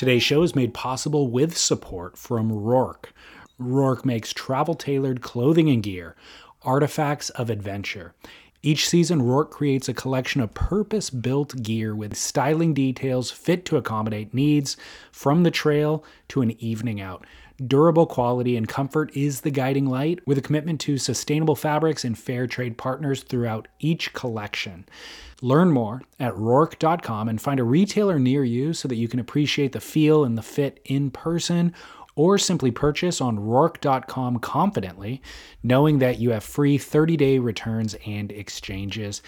Today's show is made possible with support from Roark. Roark makes travel tailored clothing and gear, artifacts of adventure. Each season, Roark creates a collection of purpose built gear with styling details fit to accommodate needs from the trail to an evening out. Durable quality and comfort is the guiding light, with a commitment to sustainable fabrics and fair trade partners throughout each collection. Learn more at Roark.com and find a retailer near you so that you can appreciate the feel and the fit in person or simply purchase on Roark.com confidently, knowing that you have free 30 day returns and exchanges.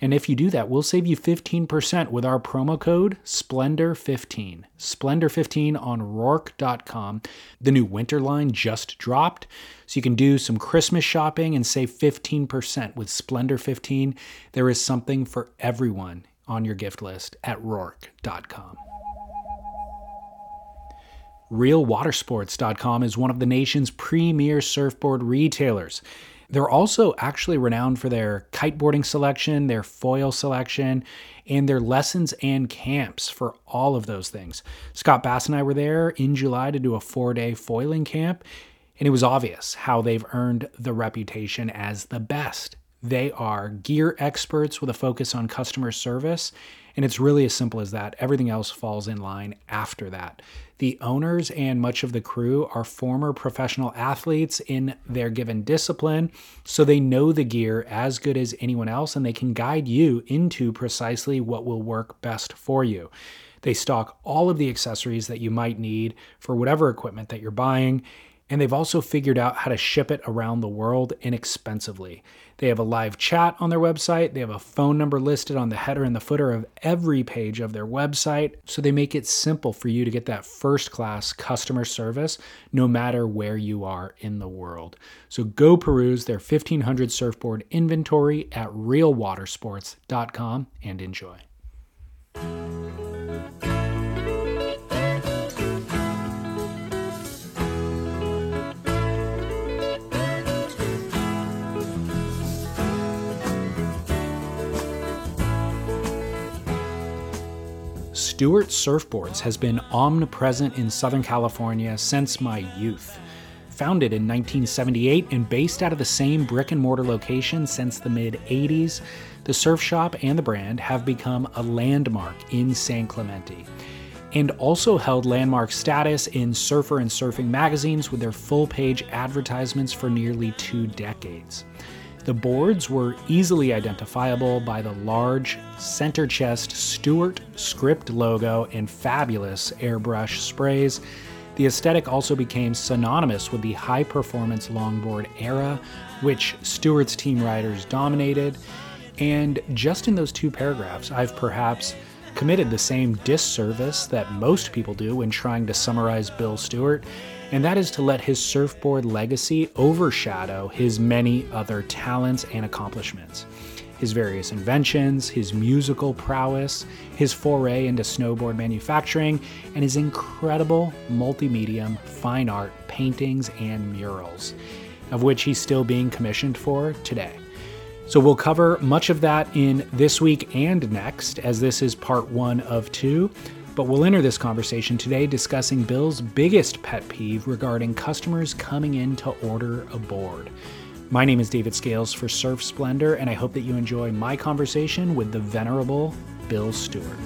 And if you do that, we'll save you 15% with our promo code SPLENDOR15. SPLENDOR15 on Roark.com. The new winter line just dropped, so you can do some Christmas shopping and save 15% with Splendor15. There is something for everyone on your gift list at Roark.com. RealWatersports.com is one of the nation's premier surfboard retailers. They're also actually renowned for their kiteboarding selection, their foil selection, and their lessons and camps for all of those things. Scott Bass and I were there in July to do a four day foiling camp, and it was obvious how they've earned the reputation as the best. They are gear experts with a focus on customer service, and it's really as simple as that. Everything else falls in line after that. The owners and much of the crew are former professional athletes in their given discipline, so they know the gear as good as anyone else and they can guide you into precisely what will work best for you. They stock all of the accessories that you might need for whatever equipment that you're buying and they've also figured out how to ship it around the world inexpensively. They have a live chat on their website, they have a phone number listed on the header and the footer of every page of their website, so they make it simple for you to get that first class customer service no matter where you are in the world. So go peruse their 1500 surfboard inventory at realwatersports.com and enjoy. Stewart Surfboards has been omnipresent in Southern California since my youth. Founded in 1978 and based out of the same brick and mortar location since the mid 80s, the surf shop and the brand have become a landmark in San Clemente and also held landmark status in surfer and surfing magazines with their full page advertisements for nearly two decades. The boards were easily identifiable by the large center chest Stewart script logo and fabulous airbrush sprays. The aesthetic also became synonymous with the high performance longboard era, which Stewart's team riders dominated. And just in those two paragraphs, I've perhaps committed the same disservice that most people do when trying to summarize Bill Stewart and that is to let his surfboard legacy overshadow his many other talents and accomplishments. His various inventions, his musical prowess, his foray into snowboard manufacturing, and his incredible multi-medium fine art paintings and murals, of which he's still being commissioned for today. So we'll cover much of that in this week and next, as this is part one of two. But we'll enter this conversation today discussing Bill's biggest pet peeve regarding customers coming in to order a board. My name is David Scales for Surf Splendor, and I hope that you enjoy my conversation with the venerable Bill Stewart.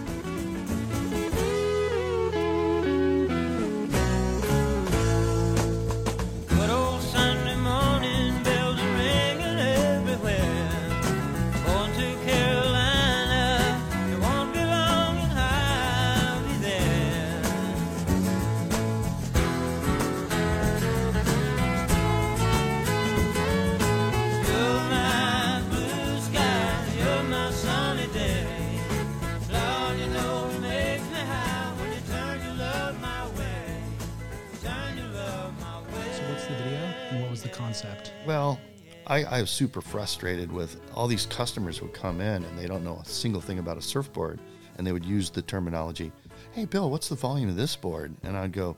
I, was super frustrated with all these customers would come in and they don't know a single thing about a surfboard, and they would use the terminology, "Hey, Bill, what's the volume of this board?" And I'd go,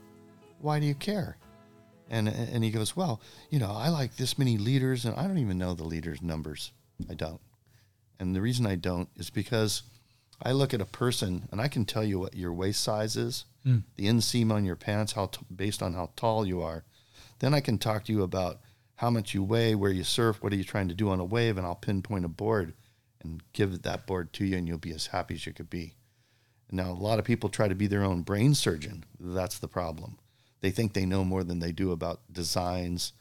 "Why do you care?" And and he goes, "Well, you know, I like this many liters, and I don't even know the liters numbers. I don't. And the reason I don't is because I look at a person and I can tell you what your waist size is, hmm. the inseam on your pants, how t- based on how tall you are. Then I can talk to you about how much you weigh, where you surf, what are you trying to do on a wave, and I'll pinpoint a board and give that board to you, and you'll be as happy as you could be. Now, a lot of people try to be their own brain surgeon. That's the problem. They think they know more than they do about designs,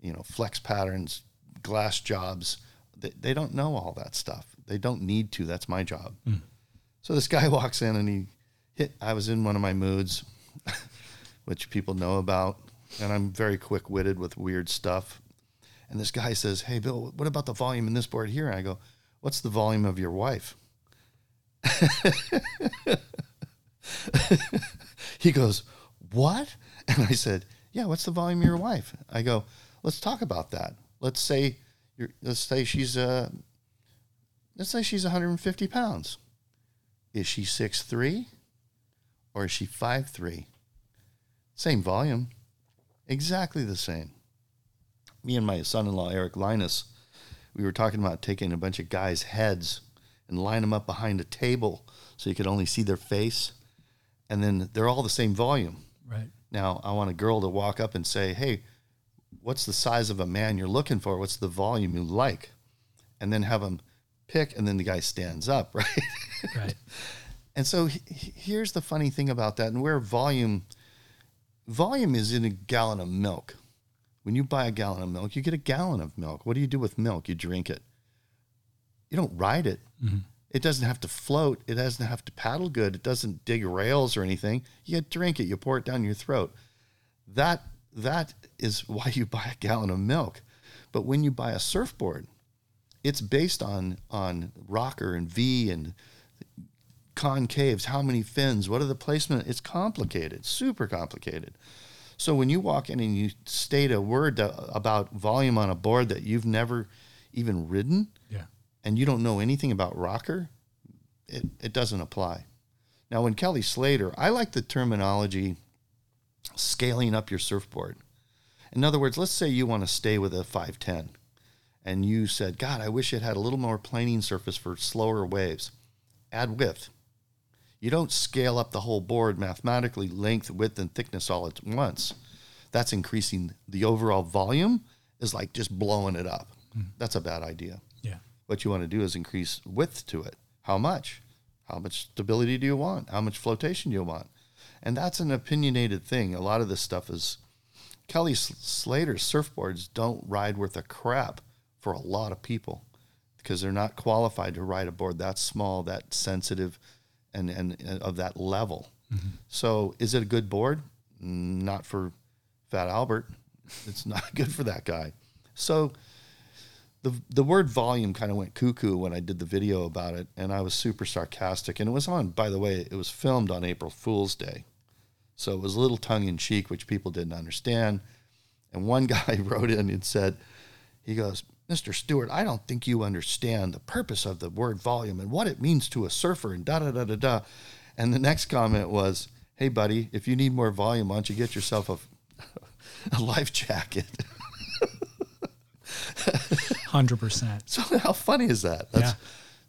you know, flex patterns, glass jobs. They, they don't know all that stuff. They don't need to. That's my job. Hmm. So this guy walks in and he hit. I was in one of my moods, which people know about, and I'm very quick witted with weird stuff. And this guy says, "Hey, Bill, what about the volume in this board here?" And I go, "What's the volume of your wife?" he goes, What? And I said, Yeah, what's the volume of your wife? I go, Let's talk about that. Let's say you're, let's say she's uh let's say she's 150 pounds. Is she 6'3 or is she 5'3? Same volume. Exactly the same. Me and my son in law, Eric Linus, we were talking about taking a bunch of guys' heads and line them up behind a table so you could only see their face. And then they're all the same volume. Right. Now, I want a girl to walk up and say, Hey, what's the size of a man you're looking for? What's the volume you like? And then have them pick, and then the guy stands up, right? Right. And so he- he- here's the funny thing about that, and where volume volume is in a gallon of milk. When you buy a gallon of milk, you get a gallon of milk. What do you do with milk? You drink it. You don't ride it. Mm-hmm. It doesn't have to float. It doesn't have to paddle good. It doesn't dig rails or anything. You drink it. You pour it down your throat. That that is why you buy a gallon of milk. But when you buy a surfboard, it's based on on rocker and V and concaves, how many fins, what are the placement? It's complicated, super complicated. So when you walk in and you state a word that, about volume on a board that you've never even ridden Yeah. and you don't know anything about rocker, it, it doesn't apply. Now, when Kelly Slater, I like the terminology scaling up your surfboard. In other words, let's say you want to stay with a 510 and you said, God, I wish it had a little more planing surface for slower waves. Add width. You don't scale up the whole board mathematically, length, width, and thickness all at once. That's increasing the overall volume, is like just blowing it up. Mm-hmm. That's a bad idea. Yeah. What you want to do is increase width to it. How much? How much stability do you want? How much flotation do you want? And that's an opinionated thing. A lot of this stuff is Kelly Slater's surfboards don't ride worth a crap for a lot of people because they're not qualified to ride a board that small, that sensitive, and, and, of that level. Mm-hmm. So, is it a good board? Not for Fat Albert. It's not good for that guy. So, the the word volume kind of went cuckoo when I did the video about it, and I was super sarcastic. And it was on, by the way, it was filmed on April Fool's Day, so it was a little tongue in cheek, which people didn't understand. And one guy wrote in and said, he goes, Mr. Stewart, I don't think you understand the purpose of the word volume and what it means to a surfer and da da da da da. And the next comment was, Hey, buddy, if you need more volume, why don't you get yourself a, a life jacket? 100%. So how funny is that? That's, Yeah.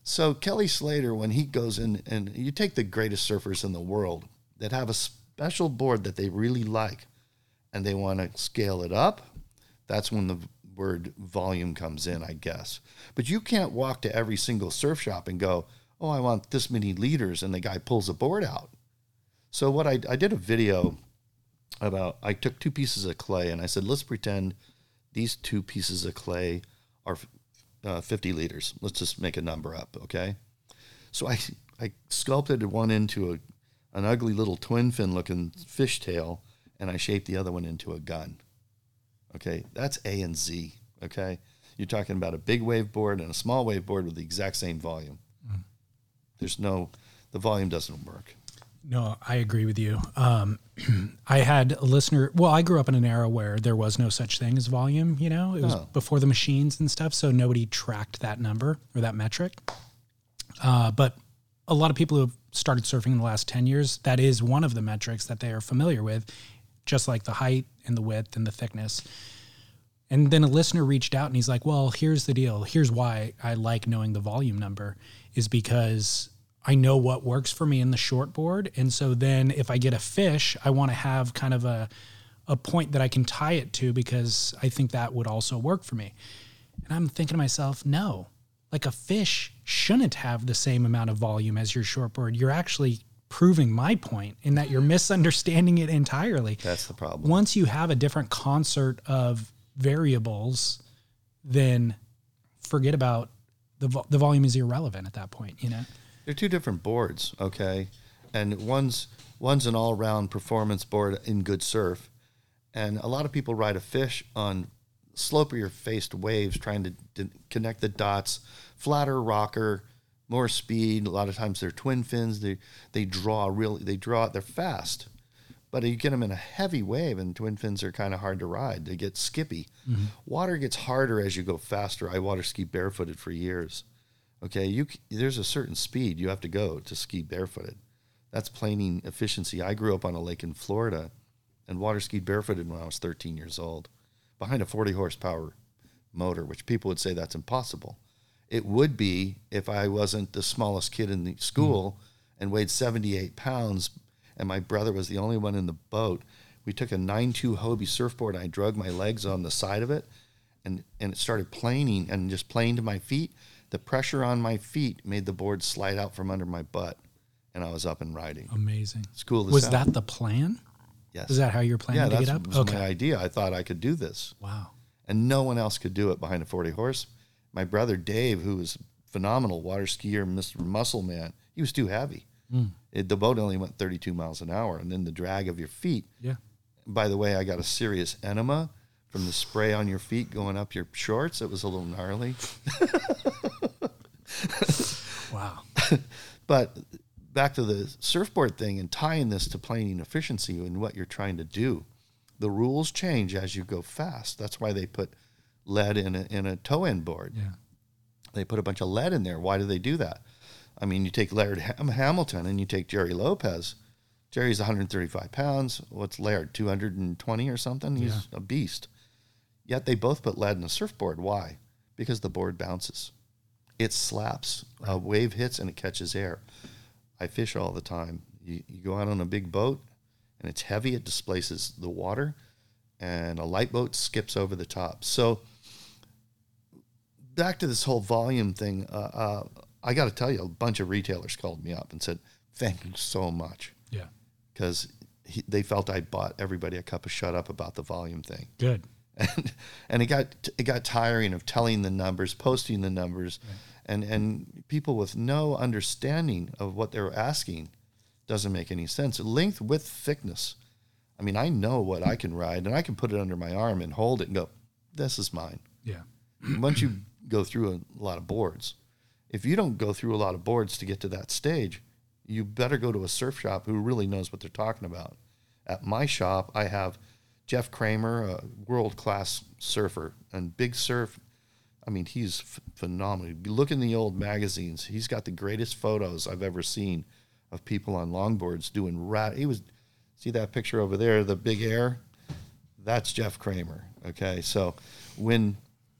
So Kelly Slater, when he goes in and you take the greatest surfers in the world that have a special board that they really like, and they want to scale it up, that's when the word volume comes in, I guess. But you can't walk to every single surf shop and go, "Oh, I want this many liters," and the guy pulls a board out. So what I I did a video about I took two pieces of clay and I said, let's pretend these two pieces of clay are uh, 50 liters. Let's just make a number up, okay? So I I sculpted one into a an ugly little twin fin looking fishtail, and I shaped the other one into a gun. Okay, that's A and Z. Okay, you're talking about a big wave board and a small wave board with the exact same volume. There's no, the volume doesn't work. No, I agree with you. Um, I had a listener. Well, I grew up in an era where there was no such thing as volume. You know, it was Oh. before the machines and stuff, so nobody tracked that number or that metric. Uh, but a lot of people who have started surfing in the last ten years, that is one of the metrics that they are familiar with, just like the height and the width and the thickness. And then a listener reached out and he's like, "Well, here's the deal. Here's why I like knowing the volume number is because I know what works for me in the short board. And so then if I get a fish, I want to have kind of a, a point that I can tie it to because I think that would also work for me. And I'm thinking to myself, no, like a fish shouldn't have the same amount of volume as your short board. You're actually proving my point in that you're misunderstanding it entirely. That's the problem. Once you have a different concert of variables, then forget about the vo- the volume is irrelevant at that point, you know. They're two different boards, okay? And one's one's an all-round performance board in good surf, and a lot of people ride a fish on slopier faced waves, trying to, to connect the dots, flatter rocker, more speed. A lot of times they're twin fins. They they draw really they draw they're fast, but you get them in a heavy wave, and twin fins are kind of hard to ride. They get skippy. Mm-hmm. Water gets harder as you go faster. I water ski barefooted for years. Okay, you there's a certain speed you have to go to ski barefooted. That's planing efficiency. I grew up on a lake in Florida, and water skied barefooted when I was 13 years old, behind a 40 horsepower motor, which people would say that's impossible. It would be if I wasn't the smallest kid in the hmm. school and weighed 78 pounds, and my brother was the only one in the boat. We took a 9.2 Hobie surfboard. And I drug my legs on the side of it, and and it started planing and just playing to my feet. The pressure on my feet made the board slide out from under my butt, and I was up and riding. Amazing. It's cool. Was hell. that the plan? Yes. Is that how you're planning yeah, to get up? was my idea. I thought I could do this, Wow. and no one else could do it behind a 40 horse. My brother Dave, who was phenomenal water skier, Mr. Muscle Man, he was too heavy. Hmm. It, the boat only went 32 miles an hour, and then the drag of your feet. Yeah. By the way, I got a serious enema from the spray on your feet going up your shorts. It was a little gnarly. Wow. But back to the surfboard thing and tying this to planing efficiency and what you're trying to do. The rules change as you go fast. That's why they put lead in a, in a tow in board. Yeah. They put a bunch of lead in there. Why do they do that? I mean, you take Laird Ham- Hamilton and you take Jerry Lopez. Jerry's 135 pounds. What's Laird? 220 or something? He's Yeah. a beast. Yet they both put lead in a surfboard. Why? Because the board bounces. It slaps. A wave hits and it catches air. I fish all the time. You, you go out on a big boat and it's heavy, it displaces the water, and a light boat skips over the top. So, back to this whole volume thing, uh, uh, I got to tell you, a bunch of retailers called me up and said, Thank you so much. Yeah. Because they felt I bought everybody a cup of shut up about the volume thing Good. and and it got it got tiring of telling the numbers, posting the numbers, and and people with no understanding of what they're asking doesn't make any sense. Length, width, thickness. I mean, I know what I can ride, and I can put it under my arm and hold it and go, "This is mine." Yeah. Once you go through a lot of boards, if you don't go through a lot of boards to get to that stage, you better go to a surf shop who really knows what they're talking about. At my shop, I have Jeff Kramer, a world class surfer, and Big Surf. I mean, he's f- phenomenal. Look in the old magazines; he's got the greatest photos I've ever seen of people on longboards doing rat. He was see that picture over there, the big air. That's Jeff Kramer. Okay, so when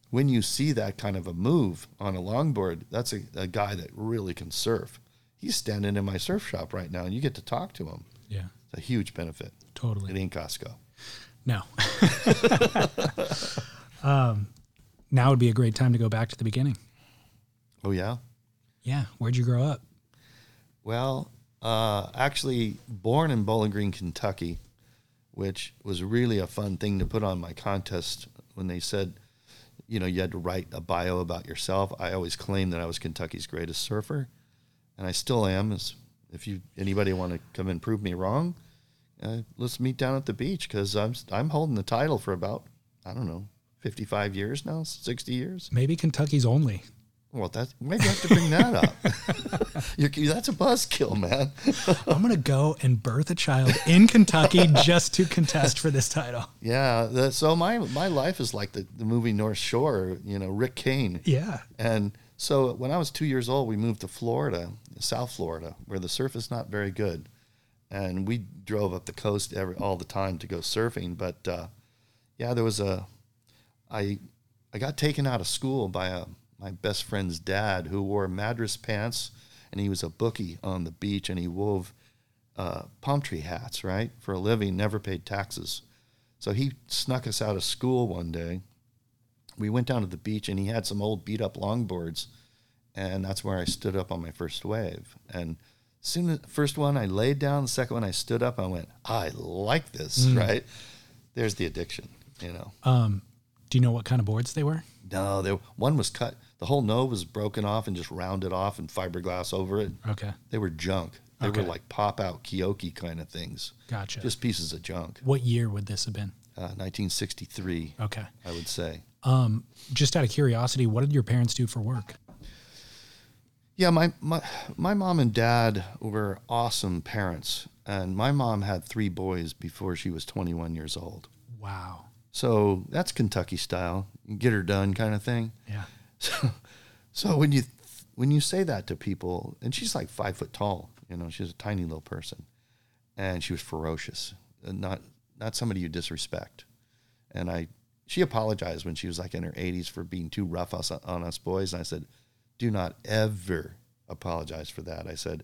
when you see that kind of a move on a longboard, that's a, a guy that really can surf. He's standing in my surf shop right now, and you get to talk to him. Yeah. It's a huge benefit. Totally. It ain't Costco. No. um, now would be a great time to go back to the beginning. Oh yeah. Yeah. Where'd you grow up? Well, uh, actually, born in Bowling Green, Kentucky, which was really a fun thing to put on my contest when they said, you know, you had to write a bio about yourself. I always claimed that I was Kentucky's greatest surfer, and I still am. As if you anybody want to come and prove me wrong, uh, let's meet down at the beach because I'm I'm holding the title for about I don't know, 55 years now, 60 years. Maybe Kentucky's only. Well, that maybe I have to bring that up. That's a buzzkill, man. I'm going to go and birth a child in Kentucky just to contest for this title. Yeah. The, so my my life is like the, the movie North Shore. You know, Rick Kane. Yeah. And so when I was two years old, we moved to Florida, South Florida, where the surf is not very good, and we drove up the coast every all the time to go surfing. But uh, yeah, there was a I I got taken out of school by a my best friend's dad who wore madras pants and he was a bookie on the beach, and he wove uh, palm tree hats, right, for a living. Never paid taxes, so he snuck us out of school one day. We went down to the beach, and he had some old beat up longboards, and that's where I stood up on my first wave. And soon, as first one I laid down, the second one I stood up. I went, I like this, right? There's the addiction, you know. Um, do you know what kind of boards they were? No, there one was cut. The whole nose was broken off and just rounded off and fiberglass over it. Okay, They were junk. They Okay. were like pop out Kyoki kind of things, gotcha. just pieces of junk. what year would this have been? Uh, 1963, Okay. I would say. Um, just out of curiosity, what did your parents do for work? Yeah, my, my my mom and dad were awesome parents, and my mom had three boys before she was 21 years old. Wow. So that's Kentucky style, get her done kind of thing. Yeah. So, so when you when you say that to people, and she's like five foot tall, you know, she's a tiny little person, and she was ferocious, not not somebody you disrespect. And I, she apologized when she was like in her 80s for being too rough us, on us boys. And I said, do not ever apologize for that. I said,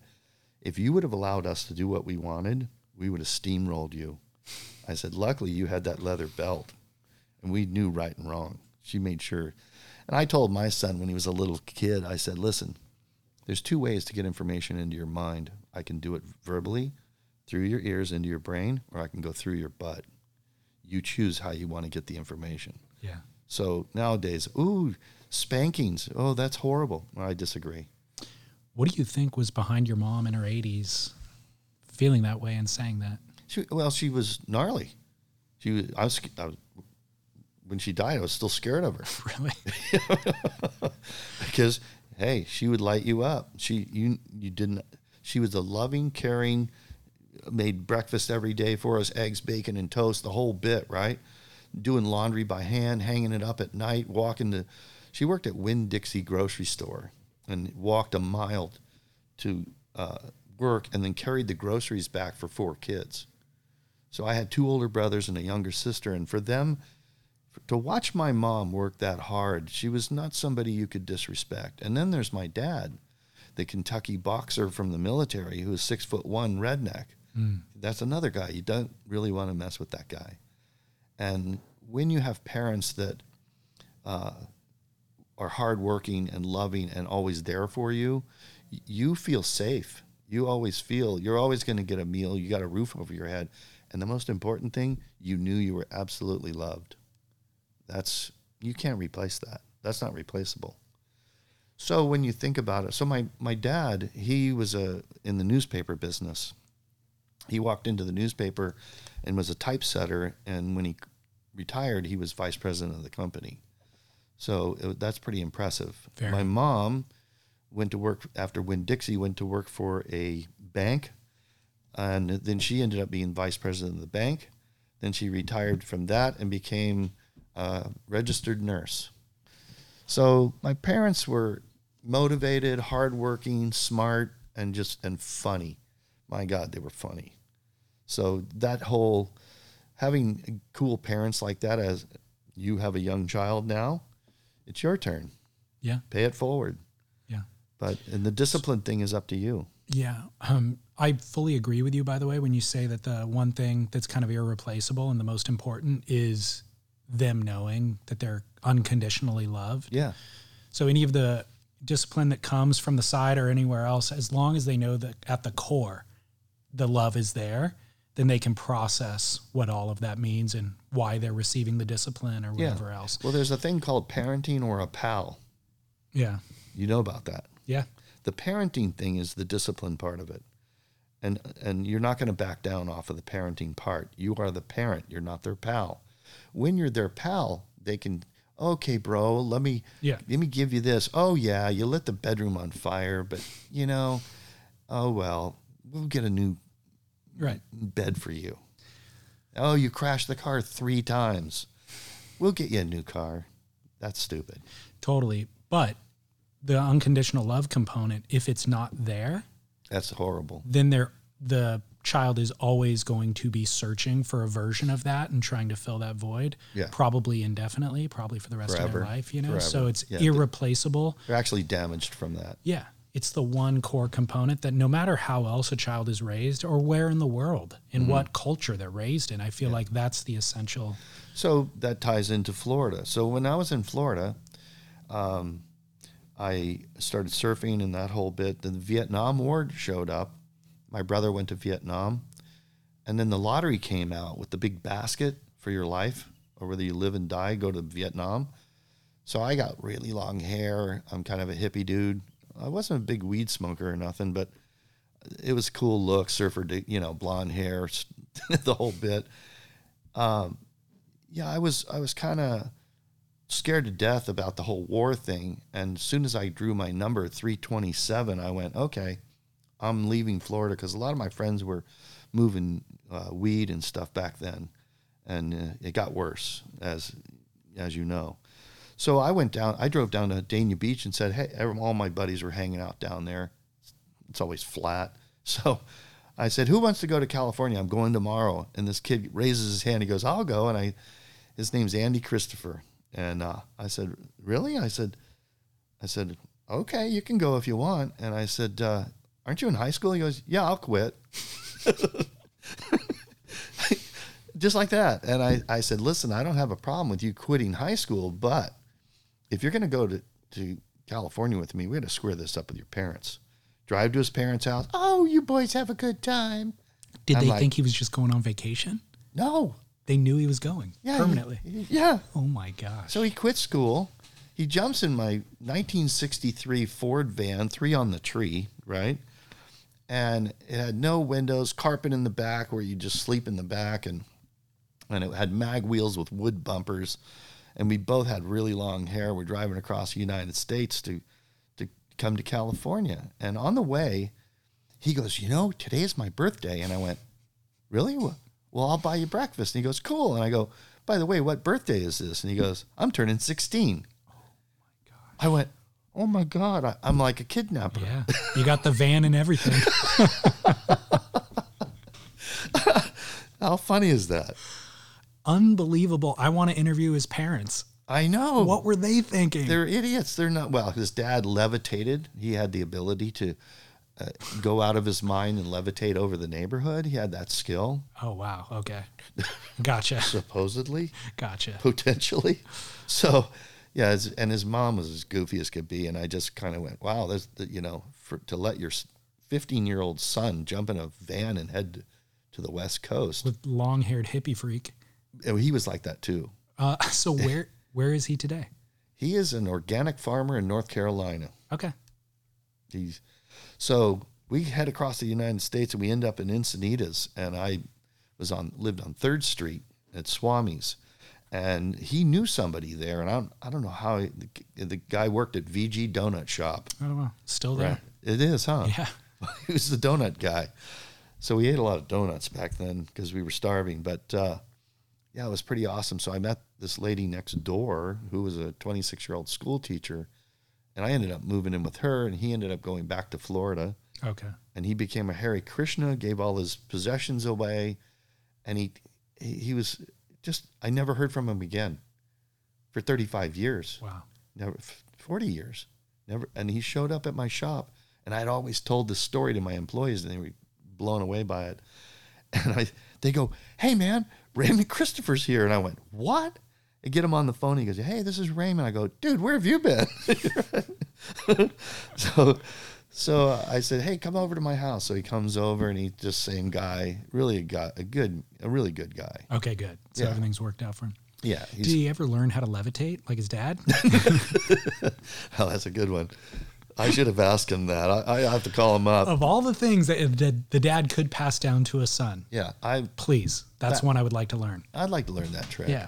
if you would have allowed us to do what we wanted, we would have steamrolled you. I said, luckily you had that leather belt and we knew right and wrong. She made sure. And I told my son when he was a little kid, I said, listen, there's two ways to get information into your mind. I can do it verbally through your ears into your brain, or I can go through your butt. You choose how you want to get the information. Yeah. So nowadays, ooh, spankings. Oh, that's horrible. I disagree. What do you think was behind your mom in her 80s feeling that way and saying that? She, well, she was gnarly. She was, I was, I was, when she died, I was still scared of her. Really? because hey, she would light you up. She you you didn't. She was a loving, caring, made breakfast every day for us, eggs, bacon, and toast, the whole bit, right? Doing laundry by hand, hanging it up at night, walking to. She worked at Winn Dixie grocery store and walked a mile to uh, work, and then carried the groceries back for four kids. So I had two older brothers and a younger sister, and for them to watch my mom work that hard, she was not somebody you could disrespect. And then there's my dad, the Kentucky boxer from the military who is six foot one redneck. That's another guy. You don't really want to mess with that guy. And when you have parents that uh, are hardworking and loving and always there for you, you feel safe. You always feel you're always going to get a meal. You got a roof over your head. And the most important thing, you knew you were absolutely loved. That's you can't replace that. That's not replaceable. So when you think about it, so my my dad, he was a in the newspaper business. He walked into the newspaper and was a typesetter, and when he retired, he was vice president of the company. So it, that's pretty impressive. Very. My mom went to work after Winn Dixie went to work for a bank, and then she ended up being vice president of the bank. Then she retired from that and became a registered nurse. So my parents were motivated, hardworking, smart, and just and funny. My God, they were funny. So that whole having cool parents like that, as you have a young child now, it's your turn. Yeah. Pay it forward. Yeah. But and the discipline thing is up to you. Yeah. Um, I fully agree with you, by the way, when you say that the one thing that's kind of irreplaceable and the most important is them knowing that they're unconditionally loved. Yeah. So any of the discipline that comes from the side or anywhere else, as long as they know that at the core, the love is there, then they can process what all of that means and why they're receiving the discipline or Yeah. whatever else. Well, there's a thing called parenting or a pal. Yeah. You know about that. Yeah. The parenting thing is the discipline part of it. And and you're not going to back down off of the parenting part. You are the parent, you're not their pal. When you're their pal, they can okay, bro, let me Yeah. let me give you this. Oh yeah, you lit the bedroom on fire, but you know, oh well, we'll get a new Right. bed for you. Oh, you crashed the car 3 times. We'll get you a new car. That's stupid. Totally. But the unconditional love component, if it's not there, That's horrible. then they're the child is always going to be searching for a version of that and trying to fill that void Yeah. probably indefinitely probably for the rest of their life you know Forever. so it's Yeah. irreplaceable They're actually damaged from that. yeah it's the one core component that no matter how else a child is raised or where in the world, in what culture they're raised in, I feel like that's the essential. So that ties into Florida. So when I was in Florida, um, I started surfing and that whole bit. Then the Vietnam War showed up. My brother went to Vietnam, and then the lottery came out with the big basket for your life, or whether you live and die, go to Vietnam. So I got really long hair. I'm kind of a hippie dude. I wasn't a big weed smoker or nothing, but it was cool look, surfer, you know, blonde hair, the whole bit. Um, yeah, I was I was kind of scared to death about the whole war thing. And as soon as I drew my number 327, I went, okay, I'm leaving Florida because a lot of my friends were moving uh, weed and stuff back then, and uh, it got worse as as you know. So I went down. I drove down to Dania Beach and said, "Hey, all my buddies were hanging out down there. It's always flat." So I said, "Who wants to go to California? I'm going tomorrow." And this kid raises his hand. He goes, "I'll go." And I, his name's Andy Christopher. And uh, I said, "Really?" I said, "I said, okay, you can go if you want." And I said, uh, "Aren't you in high school?" He goes, "Yeah, I'll quit." Just like that. And I, I said, "Listen, I don't have a problem with you quitting high school, but if you're going to go to to California with me, we got to square this up with your parents." Drive to his parents' house. Oh, you boys have a good time. Did I'm they like- think he was just going on vacation? No. They knew he was going Yeah. permanently. he- yeah. oh my gosh. So he quit school. He jumps in my 1963 Ford van, three on the tree, right? And it had no windows, carpet in the back where you just sleep in the back, and and it had mag wheels with wood bumpers. And we both had really long hair. We're driving across the United States to to come to California. And on the way, he goes, "You know, today is my birthday." And I went, "Really? Well, well, I'll buy you breakfast." And he goes, "Cool." And I go, "By the way, what birthday is this?" And he goes, "I'm turning 16." Oh my god! I went, "Oh my god, I, I'm like a kidnapper." yeah. You got the van and everything. How funny is that? Unbelievable. I want to interview his parents. I know. What were they thinking? They're idiots. They're not. Well, his dad levitated. He had the ability to uh, go out of his mind and levitate over the neighborhood. He had that skill, oh wow. Okay. Gotcha. supposedly, Gotcha. potentially. So, yeah. His, and his mom was as goofy as could be. And I just kind of went, "Wow, there's the, you know, for to let your 15 year old son jump in a van and head to, the West Coast." With long-haired hippie freak. And he was like that too. Uh, so where where is he today? He is an organic farmer in North Carolina. Okay. He's so we head across the United States and we end up in Encinitas, and I was on lived on Third Street at Swami's, and he knew somebody there, and I don't, I don't know how he, the, the guy worked at VG Donut Shop. I don't know. Still there. It is, huh? Yeah. he was the donut guy. So we ate a lot of donuts back then because we were starving. But uh, yeah, it was pretty awesome. So I met this lady next door who was a 26 year old school teacher, and I ended up moving in with her, and he ended up going back to Florida, Okay. and he became a Hare Krishna, gave all his possessions away, and he, he was just I never heard from him again for 35 years. Wow. never 40 years. Never and he showed up at my shop and i'd always told this story to my employees and they were blown away by it. And i they go hey man raymond christopher's here. And i went what? I get him on the phone and he goes hey this is raymond. I go dude where have you been? So so i said hey come over to my house so he comes over and he's just same guy really a guy a good a really good guy Okay, good. So Yeah. everything's worked out for him. yeah Did he ever learn how to levitate like his dad? oh that's a good one i should have asked him that i, I have to call him up of all the things that the, the dad could pass down to a son, yeah i please, that's That- one I would like to learn. I'd like to learn that trick. Yeah.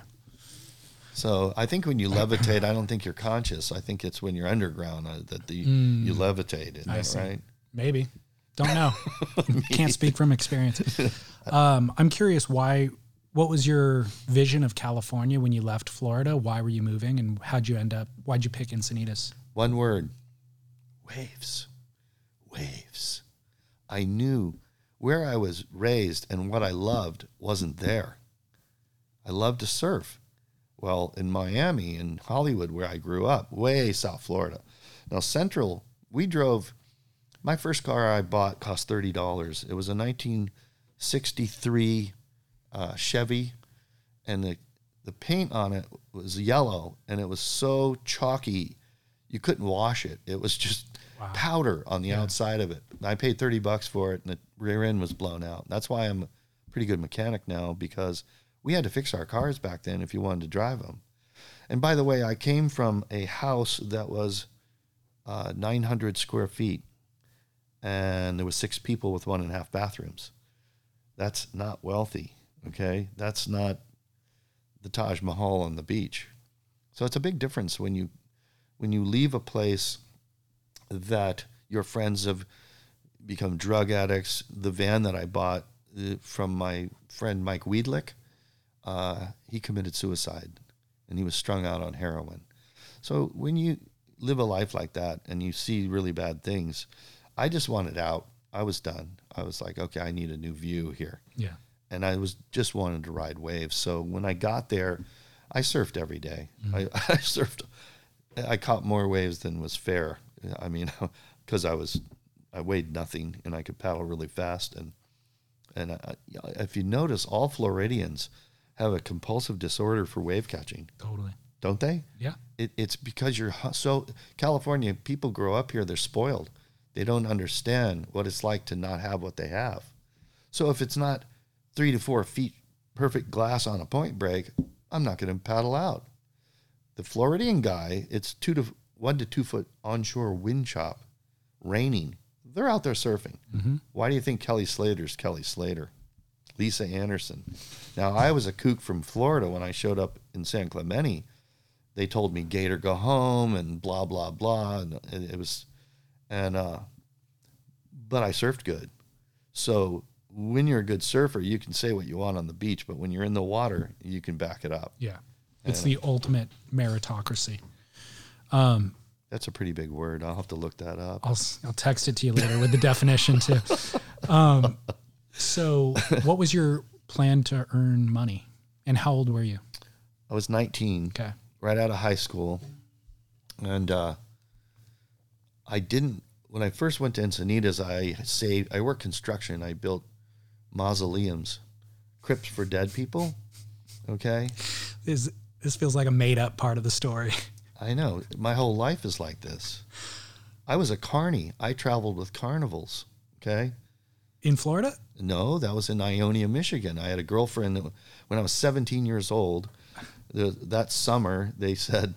So I think when you levitate, I don't think you're conscious. I think it's when you're underground uh, that the you levitate. Isn't Mm. I that see. right? Maybe. Don't know. Can't speak from experience. Um, I'm curious why. What was your vision of California when you left Florida? Why were you moving, and how'd you end up? Why'd you pick Encinitas? One word: waves, waves. I knew where I was raised and what I loved wasn't there. I loved to surf. Well, in Miami and Hollywood, where I grew up, way South Florida. Now, Central, we drove My first car I bought cost thirty dollars. It was a 1963 uh, Chevy, and the the paint on it was yellow, and it was so chalky, you couldn't wash it. It was just Wow. powder on the outside of it. I paid thirty bucks for it, and the rear end was blown out. That's why I'm a pretty good mechanic now because we had to fix our cars back then if you wanted to drive them. And by the way, I came from a house that was uh, 900 square feet, and there was six people with one and a half bathrooms. That's not wealthy. Okay, that's not the Taj Mahal on the beach. So it's a big difference when you when you leave a place that your friends have become drug addicts. The van that I bought uh, from my friend Mike Weedlick, uh, he committed suicide, and he was strung out on heroin. So when you live a life like that and you see really bad things, I just wanted out. I was done. I was like, okay, I need a new view here Yeah. and I was just wanted to ride waves. So when I got there, I surfed every day. I, I surfed. I caught more waves than was fair. I mean, because I was, I weighed nothing and I could paddle really fast. And and I, if you notice, all Floridians have a compulsive disorder for wave catching, Totally. don't they? Yeah. It, it's because you're so California people grow up here. They're spoiled. They don't understand what it's like to not have what they have. So if it's not three to four feet perfect glass on a point break, I'm not going to paddle out. The Floridian guy, it's two to one to two foot onshore wind chop, raining. They're out there surfing. Mm-hmm. Why do you think Kelly Slater's Kelly Slater? Lisa Andersen. Now I was a kook from Florida when I showed up in San Clemente they told me Gator go home and blah blah blah and it was and uh but I surfed good. So when you're a good surfer, you can say what you want on the beach, but when you're in the water, you can back it up. Yeah. It's the ultimate meritocracy. Um, That's a pretty big word. I'll have to look that up. I'll, I'll text it to you later with the definition too. Um, so, what was your plan to earn money, and how old were you? I was 19, Okay. right out of high school, and uh, I didn't. When I first went to Encinitas, I saved. I worked construction. I built mausoleums, crypts for dead people. Okay, Is this feels like a made up part of the story? I know. My whole life is like this. I was a carny. I traveled with carnivals. Okay. In Florida? No, that was in Ionia, Michigan. I had a girlfriend that, when I was 17 years old. The, that summer, they said,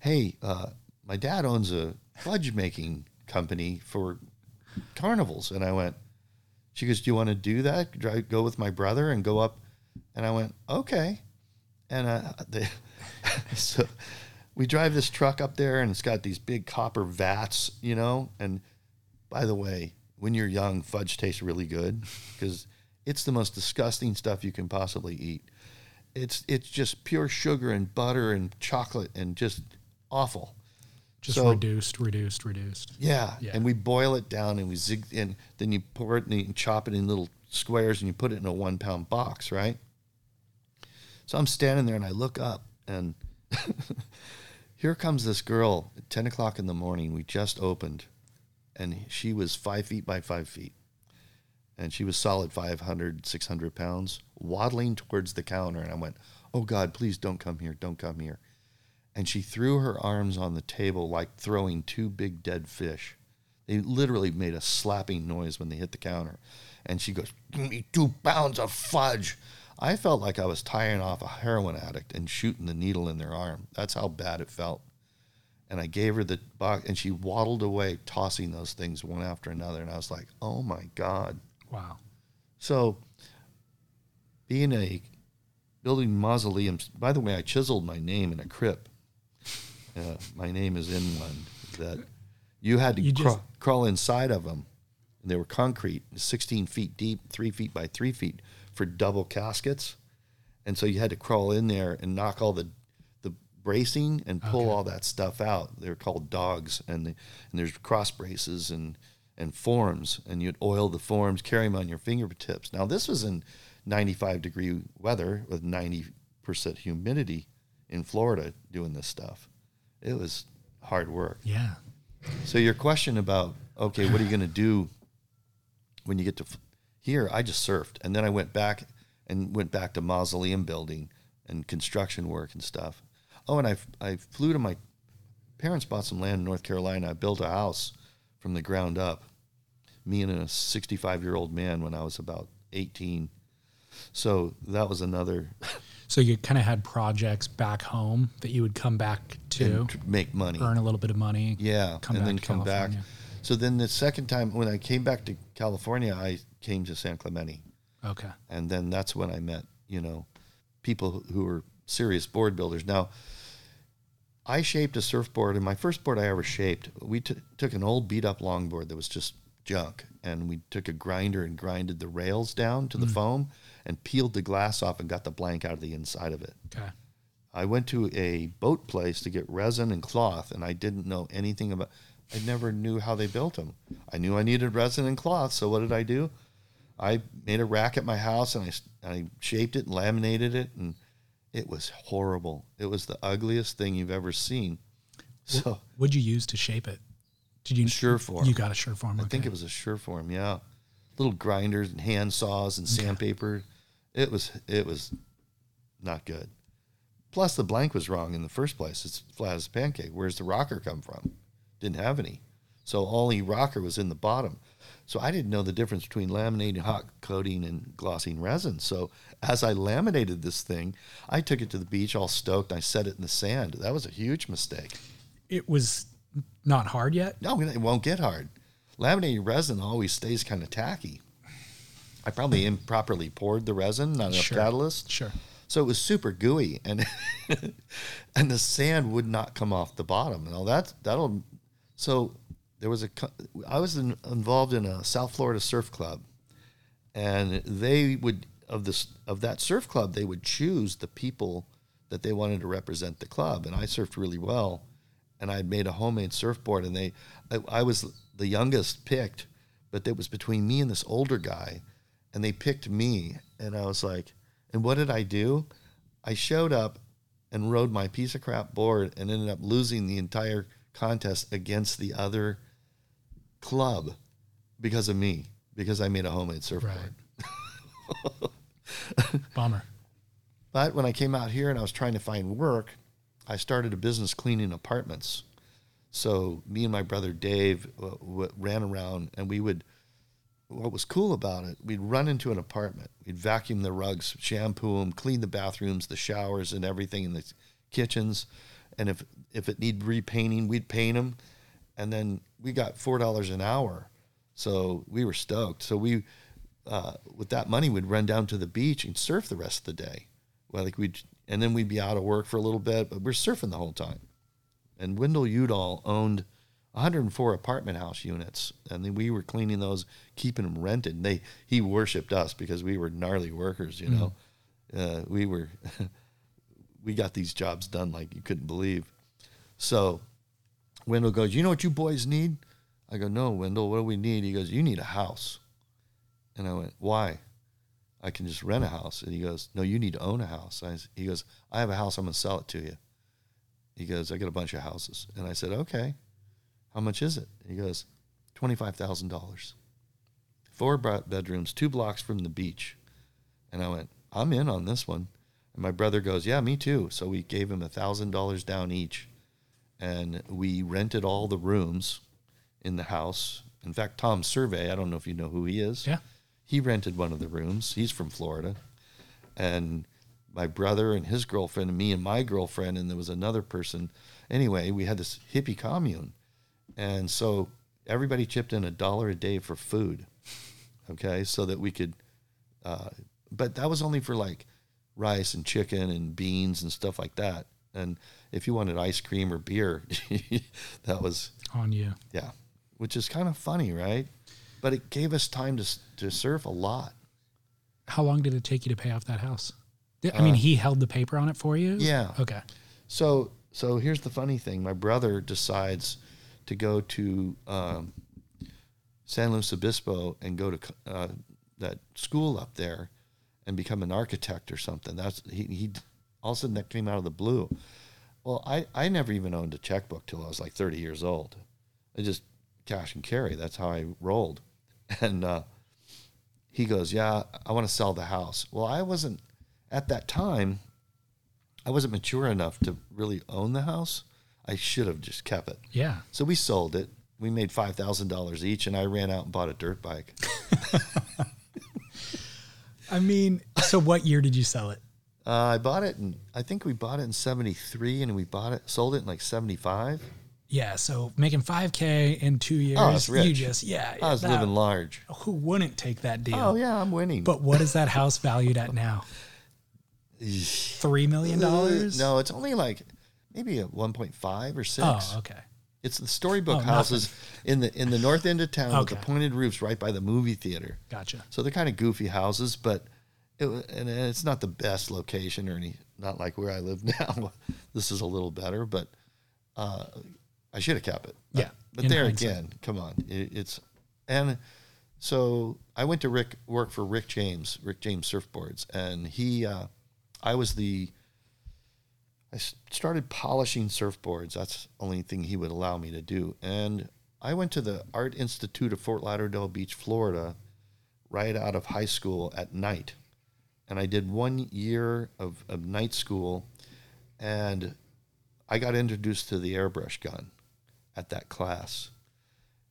"Hey, uh, my dad owns a fudge making company for carnivals," and I went. She goes, "Do you want to do that? Drive, go with my brother and go up?" And I went, "Okay." And uh, they, so we drive this truck up there, and it's got these big copper vats, you know. And by the way, when you're young, fudge tastes really good because it's the most disgusting stuff you can possibly eat. It's it's just pure sugar and butter and chocolate and just awful. Just So- reduced, reduced, reduced. Yeah. Yeah. And we boil it down and we zig and then you pour it and you chop it in little squares and you put it in a one pound box, right? So I'm standing there and I look up and here comes this girl at 10 o'clock in the morning. We just opened and she was five feet by five feet. And she was solid 500, 600 pounds, waddling towards the counter. And I went, Oh God, please don't come here. Don't come here and she threw her arms on the table like throwing two big dead fish. They literally made a slapping noise when they hit the counter. And she goes, Give me two pounds of fudge. I felt like I was tying off a heroin addict and shooting the needle in their arm. That's how bad it felt. And I gave her the box, and she waddled away, tossing those things one after another. And I was like, Oh my God. Wow. So, being a building mausoleums. By the way, I chiseled my name in a crypt. Uh, my name is in one that you had to You just- crawl inside of them. And they were concrete, 16 feet deep, three feet by three feet for double caskets. And so you had to crawl in there and knock all the bracing and pull Okay. all that stuff out. They're called dogs, and the, and there's cross braces and and forms, and you'd oil the forms, carry them on your fingertips. Now this was in 95 degree weather with 90 percent humidity in Florida doing this stuff. It was hard work. Yeah. So your question about okay, what are you going to do when you get to f- here? I just surfed, and then I went back and went back to mausoleum building and construction work and stuff. Oh, and I I flew to my parents bought some land in North Carolina. I built a house from the ground up. Me and a 65 year old man when I was about 18. So that was another So you kind of had projects back home that you would come back to, to make money. earn a little bit of money. Yeah, come and back then to come back. So then the second time when I came back to California, I came to San Clemente, Okay. and then that's when I met you know people who were serious board builders. Now, I shaped a surfboard, and my first board I ever shaped, we t- took an old beat up longboard that was just junk, and we took a grinder and grinded the rails down to the hmm. foam, and peeled the glass off and got the blank out of the inside of it. Okay. I went to a boat place to get resin and cloth, and I didn't know anything about. I never knew how they built them. I knew I needed resin and cloth, so what did I do? I made a rack at my house and I shaped it and laminated it, and it was horrible. It was the ugliest thing you've ever seen. So What'd you use to shape it? Did you Surform. You got a Surform. I think it was a Surform, yeah. Little grinders and hand saws and sandpaper. It was it was not good. Plus the blank was wrong in the first place. It's flat as a pancake. Where's the rocker come from? Didn't have any. So only rocker was in the bottom. So I didn't know the difference between laminating, hot coating, and glossing resin. So as I laminated this thing, I took it to the beach all stoked. I set it in the sand. That was a huge mistake. It was not hard yet. No, it won't get hard. Laminated resin always stays kind of tacky. I probably improperly poured the resin, not enough Sure. catalyst. Sure. So it was super gooey and and the sand would not come off the bottom. And all that that'll so there was a I was in, involved in a South Florida surf club and they would of this of that surf club they would choose the people that they wanted to represent the club and I surfed really well and I'd made a homemade surfboard and they I, I was the youngest picked but it was between me and this older guy and they picked me and I was like and what did I do? I showed up and rode my piece of crap board and ended up losing the entire contest against the other club because of me because I made a homemade surfboard Right. Bummer. But when I came out here and I was trying to find work, I started a business cleaning apartments. So me and my brother Dave uh, w- ran around and we would. What was cool about it, we'd run into an apartment, we'd vacuum the rugs, shampoo them, clean the bathrooms, the showers, and everything in the kitchens. And if if it need repainting, we'd paint them. And then we got four dollars an hour, so we were stoked. So we, uh, with that money, we'd run down to the beach and surf the rest of the day. Well, like we'd, and then we'd be out of work for a little bit, but we're surfing the whole time. And Wendell Udall owned 104 apartment house units, and then we were cleaning those, keeping them rented. And they he worshipped us because we were gnarly workers, you know. Uh, we were, we got these jobs done like you couldn't believe. So Wendell goes, "You know what you boys need?" I go, "No, Wendell. What do we need?" He goes, "You need a house." And I went, "Why?" I can just rent a house. And he goes, No, you need to own a house. I, he goes, I have a house. I'm going to sell it to you. He goes, I got a bunch of houses. And I said, Okay. How much is it? He goes, $25,000. Four bedrooms, two blocks from the beach. And I went, I'm in on this one. And my brother goes, Yeah, me too. So we gave him $1,000 down each. And we rented all the rooms in the house. In fact, Tom Survey, I don't know if you know who he is Yeah. he rented one of the rooms. He's from Florida. And my brother and his girlfriend and me and my girlfriend and there was another person. Anyway, we had this hippie commune. And so everybody chipped in a dollar a day for food. Okay, so that we could uh, but that was only for like rice and chicken and beans and stuff like that. And if you wanted ice cream or beer, that was On you. yeah, which is kind of funny, right? But it gave us time to to surf a lot. How long did it take you to pay off that house? I mean, he held the paper on it for you. Uh, Yeah. Okay. So so here's the funny thing: my brother decides to go to um, San Luis Obispo and go to uh, that school up there and become an architect or something. That's he, he all of a sudden that came out of the blue. Well, I, I never even owned a checkbook till I was like 30 years old. I just cash and carry. That's how I rolled. And uh, he goes, Yeah, I want to sell the house. Well, I wasn't, at that time, I wasn't mature enough to really own the house. I should have just kept it. Yeah. So we sold it. We made $5,000 each, and I ran out and bought a dirt bike. I mean, so what year did you sell it? Uh, I bought it, and I think we bought it in 73, and we bought it, sold it in like 75. Yeah, so making 5K in two years, Oh, it's rich. you just, yeah. I was that- living large. Who wouldn't take that deal? Oh, yeah, I'm winning. But what is that house valued at now? $3 million? No, it's only like maybe a 1.5 or 6. Oh, okay. It's the storybook Oh, houses in the in the north end of town with the pointed roofs right by the movie theater. Gotcha. So they're kind of goofy houses, but it, and it's not the best location or any not like where I live now. this is a little better, but uh, I should have kept it. Yeah, but in there hindsight. again, come on, it, it's and so I went to Rick work for Rick James, Rick James Surfboards, and he, uh, I was the I started polishing surfboards. That's the only thing he would allow me to do. And I went to the Art Institute of Fort Lauderdale Beach, Florida, right out of high school at night. And I did one year of, of night school, and I got introduced to the airbrush gun at that class.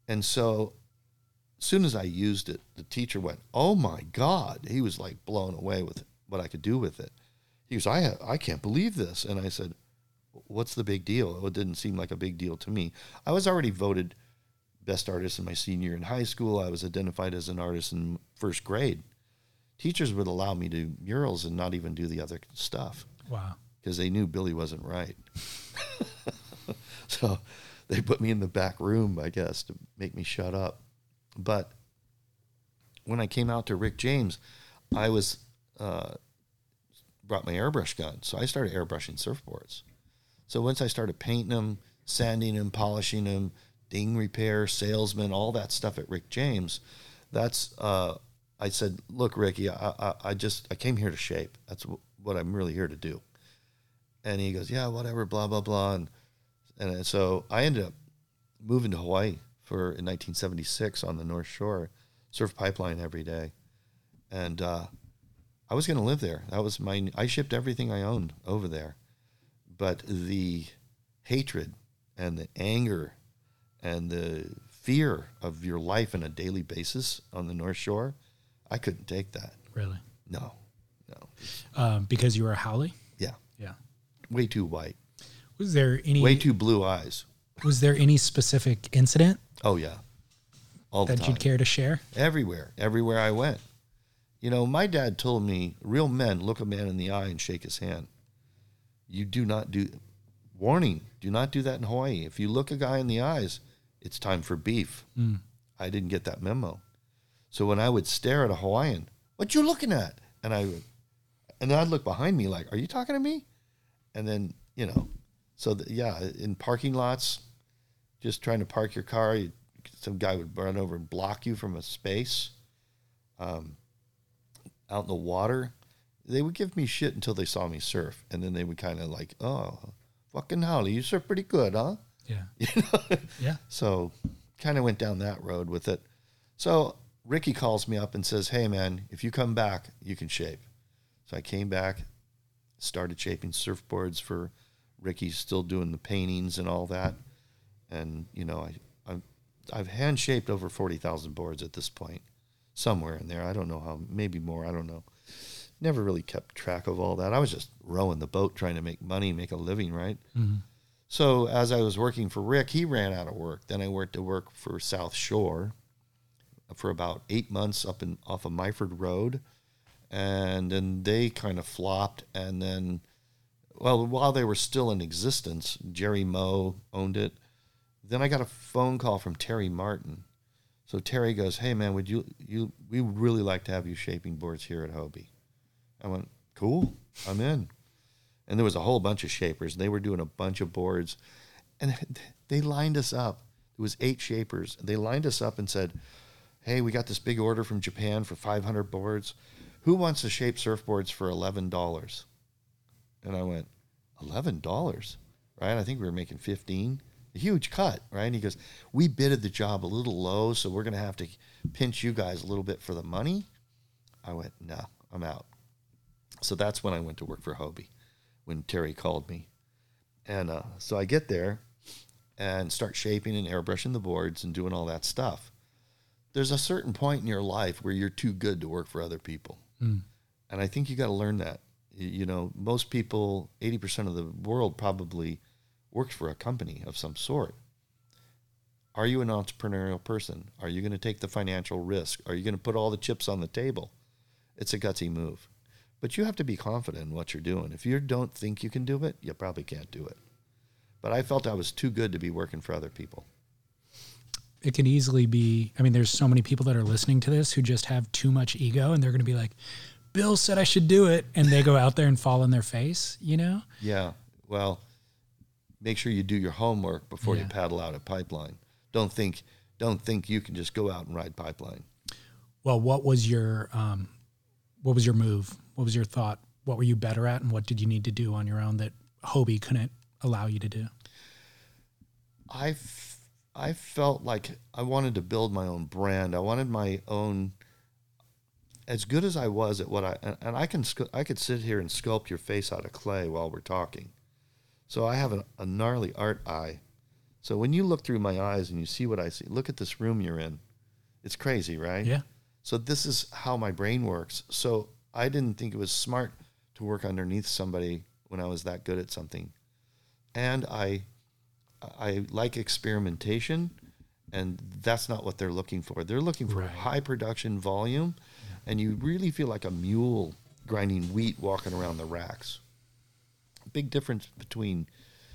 And so as soon as I used it, the teacher went, "Oh my God!" He was like blown away with what I could do with it. He goes, "I I can't believe this," and I said, "What's the big deal?" Oh, it didn't seem like a big deal to me. I was already voted best artist in my senior in high school. I was identified as an artist in first grade. Teachers would allow me to do murals and not even do the other stuff Wow. because they knew Billy wasn't right. so they put me in the back room, I guess, to make me shut up. But when I came out to Rick James, I was uh, brought my airbrush gun, so I started airbrushing surfboards. So once I started painting them, sanding them, polishing them, ding repair, salesman, all that stuff at Rick James, that's uh, I said, look, Ricky, I, I, I just I came here to shape. That's wh- what I'm really here to do. And he goes, yeah, whatever, blah blah blah, and and so I ended up moving to Hawaii for in 1976 on the North Shore, surf pipeline every day, and uh, I was going to live there. That was my. I shipped everything I owned over there, but the hatred and the anger and the fear of your life on a daily basis on the North Shore, I couldn't take that. Really? No, no, Um, because you were a haole? yeah, Yeah. way too white, Was there any way too blue eyes. was there any specific incident Oh yeah, all the that you'd care to share? everywhere, everywhere I went. You know, my dad told me, real men look a man in the eye and shake his hand. You do not do, warning, do not do that in Hawaii. If you look a guy in the eyes, it's time for beef. I didn't get that memo. So when I would stare at a Hawaiian, what you looking at? And I would, and then I'd look behind me like, are you talking to me? And then, you know, so the, yeah, in parking lots, just trying to park your car, you, some guy would run over and block you from a space. Um, out in the water, they would give me shit until they saw me surf, and then they would kind of like, "Oh, fucking haole, you surf pretty good, huh?" Yeah. You know. Yeah. So, kind of went down that road with it. So Ricky calls me up and says, "Hey, man, if you come back, you can shape." So I came back, started shaping surfboards for Ricky, still doing the paintings and all that, and you know, I, I've I've hand shaped over forty thousand boards at this point, somewhere in there. I don't know how, maybe more. I don't know. Never really kept track of all that. I was just rowing the boat, trying to make money, make a living, right? Mm-hmm. So as I was working for Rick, he ran out of work. Then I went to work for South Shore for about eight months up in off of Myford Road, and then they kind of flopped. And then, well, while they were still in existence, Jerry Moe owned it. Then I got a phone call from Terry Martin. So Terry goes, "Hey man, would you you we would really like to have you shaping boards here at Hobie." I went, "Cool, I'm in." and there was a whole bunch of shapers. They were doing a bunch of boards, and they lined us up. There was eight shapers. They lined us up and said, "Hey, we got this big order from Japan for 500 boards. Who wants to shape surfboards for eleven dollars?" And I went, 11 dollars, right? I think we were making 15. a huge cut, right? And he goes, "We bidded the job a little low, so we're going to have to pinch you guys a little bit for the money." I went, "No, I'm out." So that's when I went to work for Hobie, when Terry called me, and uh, so I get there and start shaping and airbrushing the boards and doing all that stuff. There's a certain point in your life where you're too good to work for other people, Mm. and I think you got to learn that. You know, most people, 80% of the world probably works for a company of some sort. Are you an entrepreneurial person? Are you going to take the financial risk? Are you going to put all the chips on the table? It's a gutsy move. But you have to be confident in what you're doing. If you don't think you can do it, you probably can't do it. But I felt I was too good to be working for other people. It can easily be. I mean, there's so many people that are listening to this who just have too much ego, and they're going to be like, "Bill said I should do it," and they go out there and fall on their face. You know? Yeah. Well, make sure you do your homework before you paddle out a pipeline. Don't think don't think you can just go out and ride pipeline. Well, what was your um, what was your move? What was your thought? What were you better at, and what did you need to do on your own that Hobie couldn't allow you to do? I I felt like I wanted to build my own brand. I wanted my own. As good as I was at what I and, and I can I could sit here and sculpt your face out of clay while we're talking. So I have a, a gnarly art eye. So when you look through my eyes and you see what I see, look at this room you're in. It's crazy, right? Yeah. So this is how my brain works. So I didn't think it was smart to work underneath somebody when I was that good at something. And I I like experimentation and that's not what they're looking for. They're looking for Right. high production volume and you really feel like a mule grinding wheat walking around the racks. Big difference between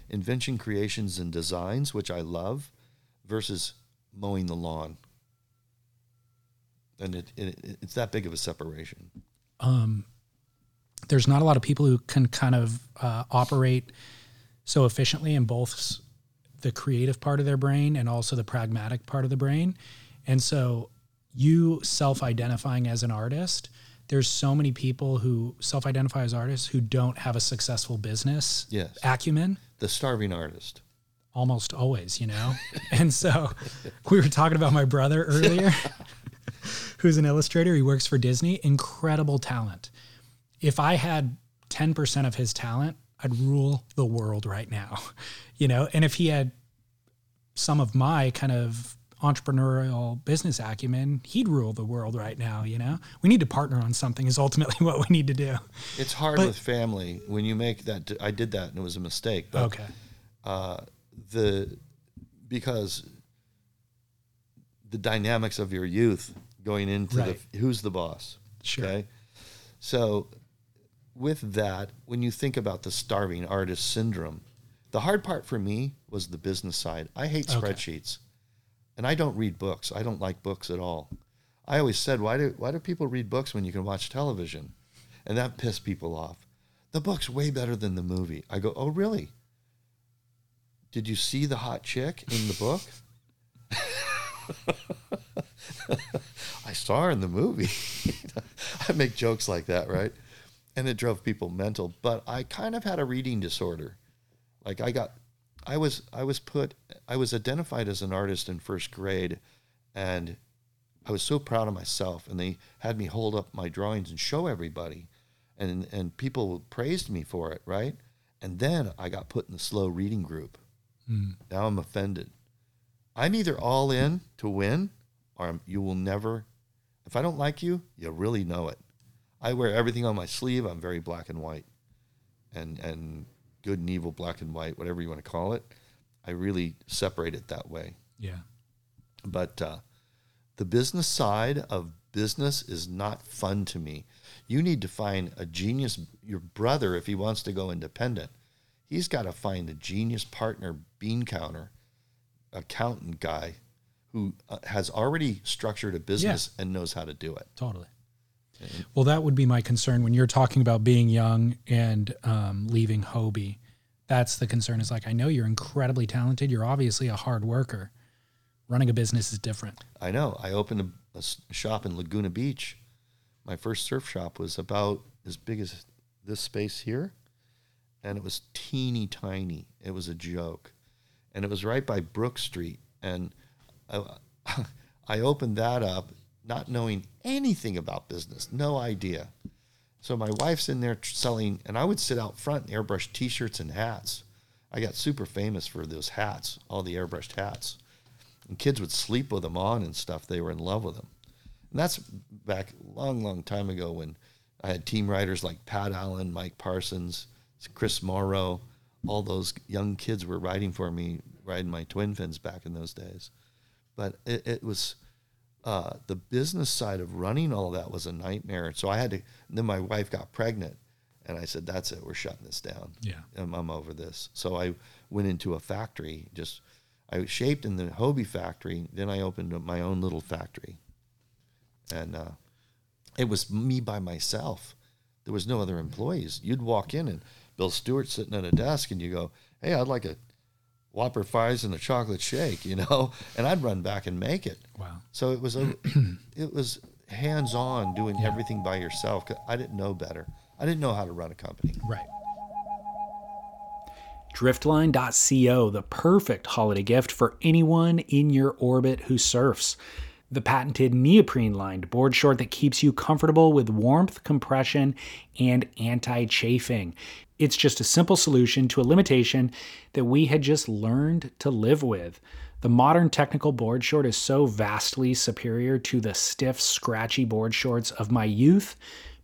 invention creations and designs, which I love, versus mowing the lawn and it, it it's that big of a separation. um, there's not a lot of people who can kind of uh, operate so efficiently in both the creative part of their brain and also the pragmatic part of the brain. And so, you self identifying as an artist, there's so many people who self identify as artists who don't have a successful business Yes. acumen The starving artist. almost always, you know? and so we were talking about my brother earlier, who's an illustrator. He works for Disney, incredible talent. If I had 10% of his talent, I'd rule the world right now, you know? And if he had some of my kind of entrepreneurial business acumen, he'd rule the world right now, you know? We need to partner on something, is ultimately what we need to do. It's hard But- with family when you make that. I did that and it was a mistake. But Okay. uh, the because the dynamics of your youth going into Right. the who's the boss. Sure. Okay. So with that, when you think about the starving artist syndrome, the hard part for me was the business side. I hate Okay. spreadsheets. And I don't read books. I don't like books at all. I always said, why do why do people read books when you can watch television? And that pissed people off. The book's way better than the movie. I go, oh really? Did you see the hot chick in the book? I saw her in the movie. I make jokes like that, right? And it drove people mental. But I kind of had a reading disorder. Like I got, I was, I was put, I was identified as an artist in first grade, and I was so proud of myself. And they had me hold up my drawings and show everybody, and and people praised me for it, right? And then I got put in the slow reading group. Hmm. Now I'm offended. I'm either all in to win, or I'm, you will never. If I don't like you, you really know it. I wear everything on my sleeve. I'm very black and white, and and good and evil, black and white, whatever you want to call it. I really separate it that way. Yeah. But uh, the business side of business is not fun to me. You need to find a genius. Your brother, if he wants to go independent, he's got to find a genius partner, bean counter, accountant guy who uh, has already structured a business and knows how to do it. Totally. Well, that would be my concern when you're talking about being young and um, leaving Hobie. That's the concern. Is like I know you're incredibly talented. You're obviously a hard worker. Running a business is different. I know. I opened a shop in Laguna Beach. My first surf shop was about as big as this space here, and it was teeny tiny. It was a joke, and it was right by Brooks Street. And I, I opened that up, not knowing anything about business, no idea. So my wife's in there selling, and I would sit out front and airbrush T-shirts and hats. I got super famous for those hats, all the airbrushed hats, and kids would sleep with them on and stuff. They were in love with them, and that's back long, long time ago when I had team riders like Pat Allen, Mike Parsons, Chris Morrow, all those young kids were riding for me, riding my twin fins back in those days. But it, it was uh, the business side of running all that was a nightmare. So I had to. Then my wife got pregnant, and I said, "That's it. We're shutting this down. Yeah, I'm, I'm over this." So I went into a factory. Just I shaped in the Hobie factory. Then I opened up my own little factory, and uh, it was me by myself. There was no other employees. You'd walk in and Bill Stewart sitting at a desk, and you go, "Hey, I'd like a Whopper fries and a chocolate shake," you know, and I'd run back and make it. Wow. So it was a, it was hands on doing yeah. everything by yourself. I didn't know better. I didn't know how to run a company. Right. Driftline.co, the perfect holiday gift for anyone in your orbit who surfs the patented neoprene lined board short that keeps you comfortable with warmth, compression, and anti chafing. It's just a simple solution to a limitation that we had just learned to live with. The modern technical board short is so vastly superior to the stiff, scratchy board shorts of my youth,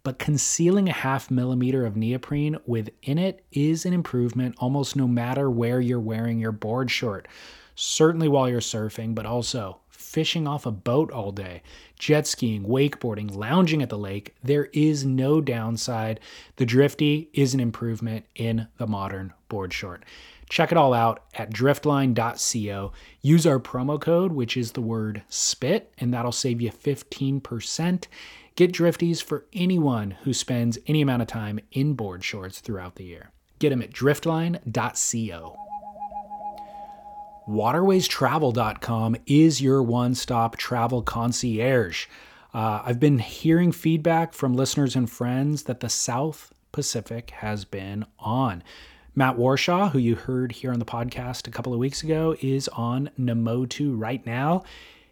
but concealing a half millimeter of neoprene within it is an improvement almost no matter where you're wearing your board short. Certainly while you're surfing, but also fishing off a boat all day, jet skiing, wakeboarding, lounging at the lake, there is no downside. The Drifty is an improvement in the modern board short. Check it all out at driftline.co. Use our promo code, which is the word SPIT, and that'll save you 15%. Get Drifties for anyone who spends any amount of time in board shorts throughout the year. Get them at driftline.co. Waterwaystravel.com is your one stop travel concierge. Uh, I've been hearing feedback from listeners and friends that the South Pacific has been on. Matt Warshaw, who you heard here on the podcast a couple of weeks ago, is on Namotu right now.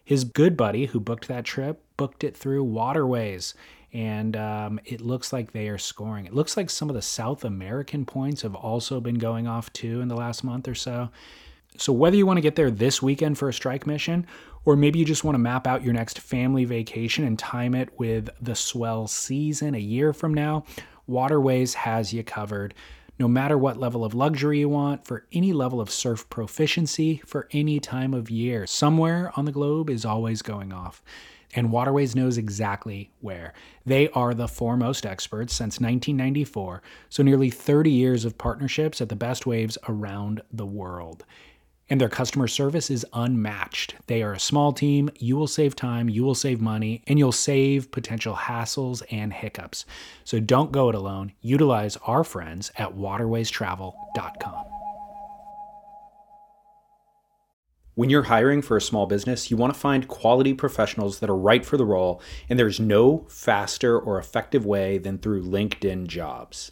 His good buddy who booked that trip booked it through Waterways, and um, it looks like they are scoring. It looks like some of the South American points have also been going off too in the last month or so. So, whether you want to get there this weekend for a strike mission, or maybe you just want to map out your next family vacation and time it with the swell season a year from now, Waterways has you covered. No matter what level of luxury you want, for any level of surf proficiency, for any time of year, somewhere on the globe is always going off. And Waterways knows exactly where. They are the foremost experts since 1994, so nearly 30 years of partnerships at the best waves around the world and their customer service is unmatched. They are a small team. You will save time, you will save money, and you'll save potential hassles and hiccups. So don't go it alone. Utilize our friends at waterwaystravel.com. When you're hiring for a small business, you want to find quality professionals that are right for the role, and there's no faster or effective way than through LinkedIn jobs.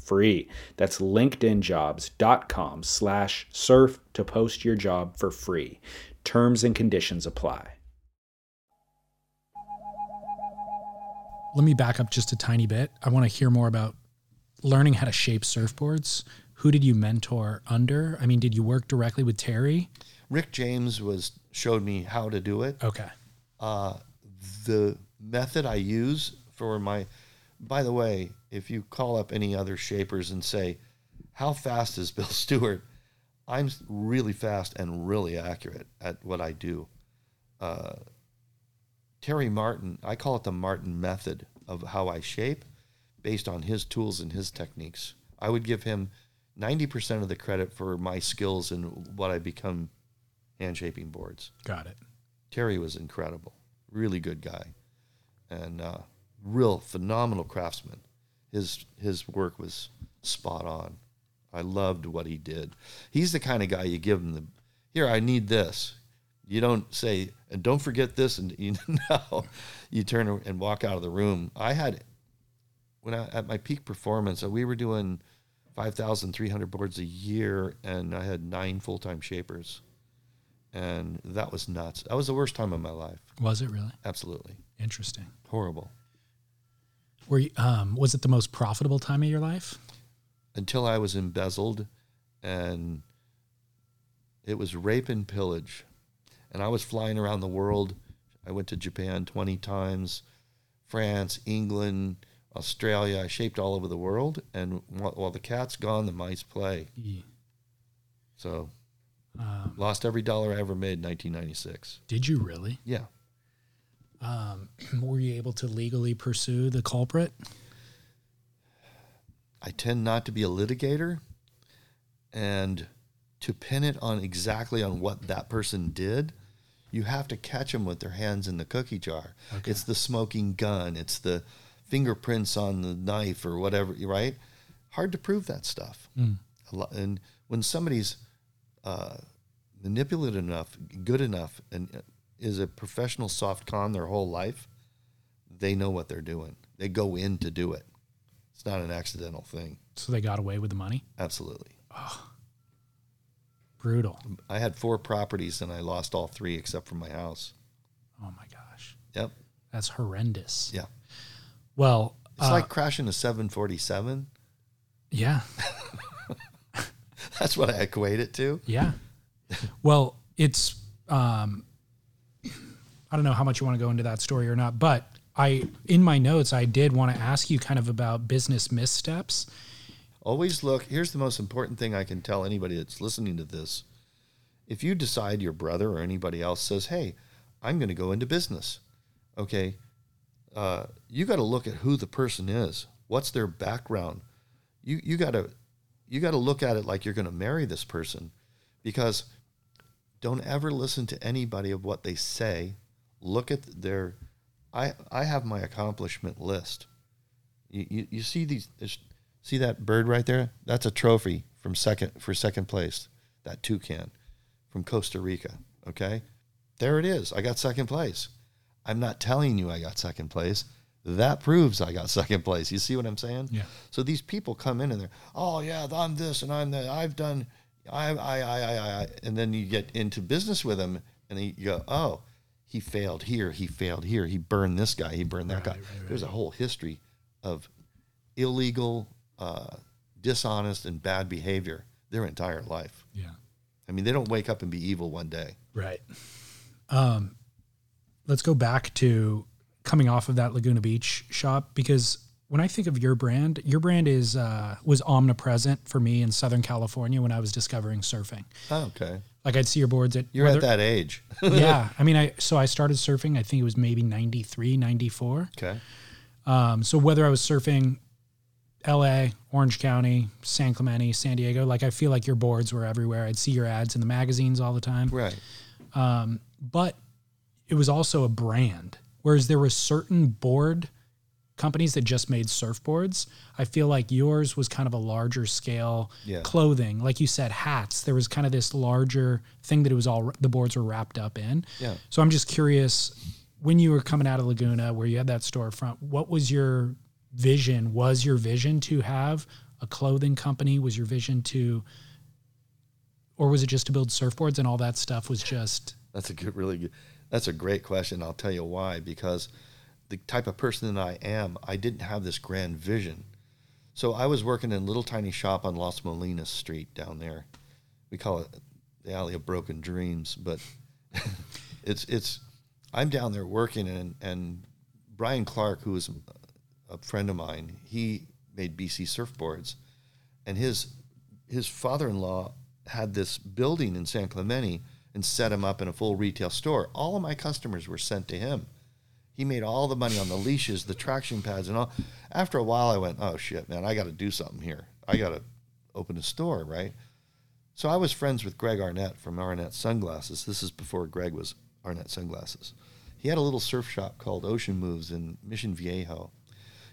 free. That's linkedinjobs.com slash surf to post your job for free. Terms and conditions apply. let me back up just a tiny bit. I want to hear more about learning how to shape surfboards. Who did you mentor under? I mean, did you work directly with Terry? Rick James was showed me how to do it. Okay. Uh, the method I use for my, by the way, if you call up any other shapers and say, "How fast is Bill Stewart?" I'm really fast and really accurate at what I do. Uh, Terry Martin, I call it the Martin method of how I shape based on his tools and his techniques. I would give him 90% of the credit for my skills and what I become hand shaping boards. Got it. Terry was incredible, really good guy, and uh, real phenomenal craftsman. His his work was spot on. I loved what he did. He's the kind of guy you give him the here. I need this. You don't say and don't forget this, and you know, you turn and walk out of the room. I had when I at my peak performance, we were doing five thousand three hundred boards a year, and I had nine full time shapers and that was nuts. That was the worst time of my life. Was it really? Absolutely Interesting. horrible. Were you, um, was it the most profitable time of your life? Until I was embezzled, and it was rape and pillage, and I was flying around the world. I went to Japan twenty times, France, England, Australia. I shaped all over the world, and while, while the cat's gone, the mice play. Ye- So Um, lost every dollar I ever made in 1996. did you really? Yeah. Um, were you able to legally pursue the culprit? I tend not to be a litigator and to pin it on exactly on what that person did, you have to catch them with their hands in the cookie jar. Okay. It's the smoking gun, it's the fingerprints on the knife or whatever, right? Hard to prove that stuff. Mm. A lo- And when somebody's uh, manipulative enough, good enough, and uh, is a professional soft con their whole life, they know what they're doing. They go in to do it. It's not an accidental thing. So they got away with the money? Absolutely. Oh, brutal. I had four properties and I lost all three except for my house. Oh my gosh. Yep. That's horrendous. Yeah. Well, It's uh, like crashing a 747. yeah. That's what I equate it to. Yeah. Well, it's um I don't know how much you want to go into that story or not, but I in my notes I did want to ask you kind of about business missteps. Always look. Here's the most important thing I can tell anybody that's listening to this. If you decide your brother or anybody else says, "Hey, I'm going to go into business," okay, uh, you got to look at who the person is. What's their background? You you got to you got to look at it like you're going to marry this person, because don't ever listen to anybody of what they say. Look at their. I I have my accomplishment list. You you, you see these. See that bird right there? That's a trophy from second for second place. That toucan from Costa Rica. Okay, there it is. I got second place. I'm not telling you I got second place. That proves I got second place. You see what I'm saying? Yeah. So these people come in and they're, oh yeah, I'm this and I'm that. I've done, I, I, I, I, I, and then you get into business with them and you go, oh, he failed here, he failed here, he burned this guy, he burned that guy. There's a whole history of illegal, uh, dishonest, and bad behavior their entire life. Yeah. I mean, they don't wake up and be evil one day. Right. Um let's go back to coming off of that Laguna Beach shop because when I think of your brand, your brand is uh, was omnipresent for me in Southern California when I was discovering surfing. Oh, okay. Like I'd see your boards at You're whether- at that age. yeah. I mean, I so I started surfing. I think it was maybe 93, 94. okay. Um, so whether I was surfing L.A., Orange County, San Clemente, San Diego, like I feel like your boards were everywhere. I'd see your ads in the magazines all the time. Right. But it was also a brand. Whereas there was certain board companies that just made surfboards. I feel like yours was kind of a larger scale Yeah. clothing, like you said, hats. There was kind of this larger thing that it was all the boards were wrapped up in. Yeah. So I'm just curious, when you were coming out of Laguna, where you had that storefront, what was your vision? Was your vision to have a clothing company? Was your vision to, or was it just to build surfboards and all that stuff was just That's a good, really good. That's a great question. I'll tell you why. Because the type of person that I am, I didn't have this grand vision. So I was working in a little tiny shop on Los Molinos Street down there. We call it the Alley of Broken Dreams, but it's it's I'm down there working and and Brian Clark, who is a friend of mine, he made BC surfboards, and his his father-in-law had this building in San Clemente and set him up in a full retail store. All of my customers were sent to him. He made all the money on the leashes, the traction pads, and all. After a while, I went, "Oh shit, man! I got to do something here. I got to open a store, right?" So I was friends with Greg Arnette from Arnette Sunglasses. This is before Greg was Arnette Sunglasses. He had a little surf shop called Ocean Moves in Mission Viejo.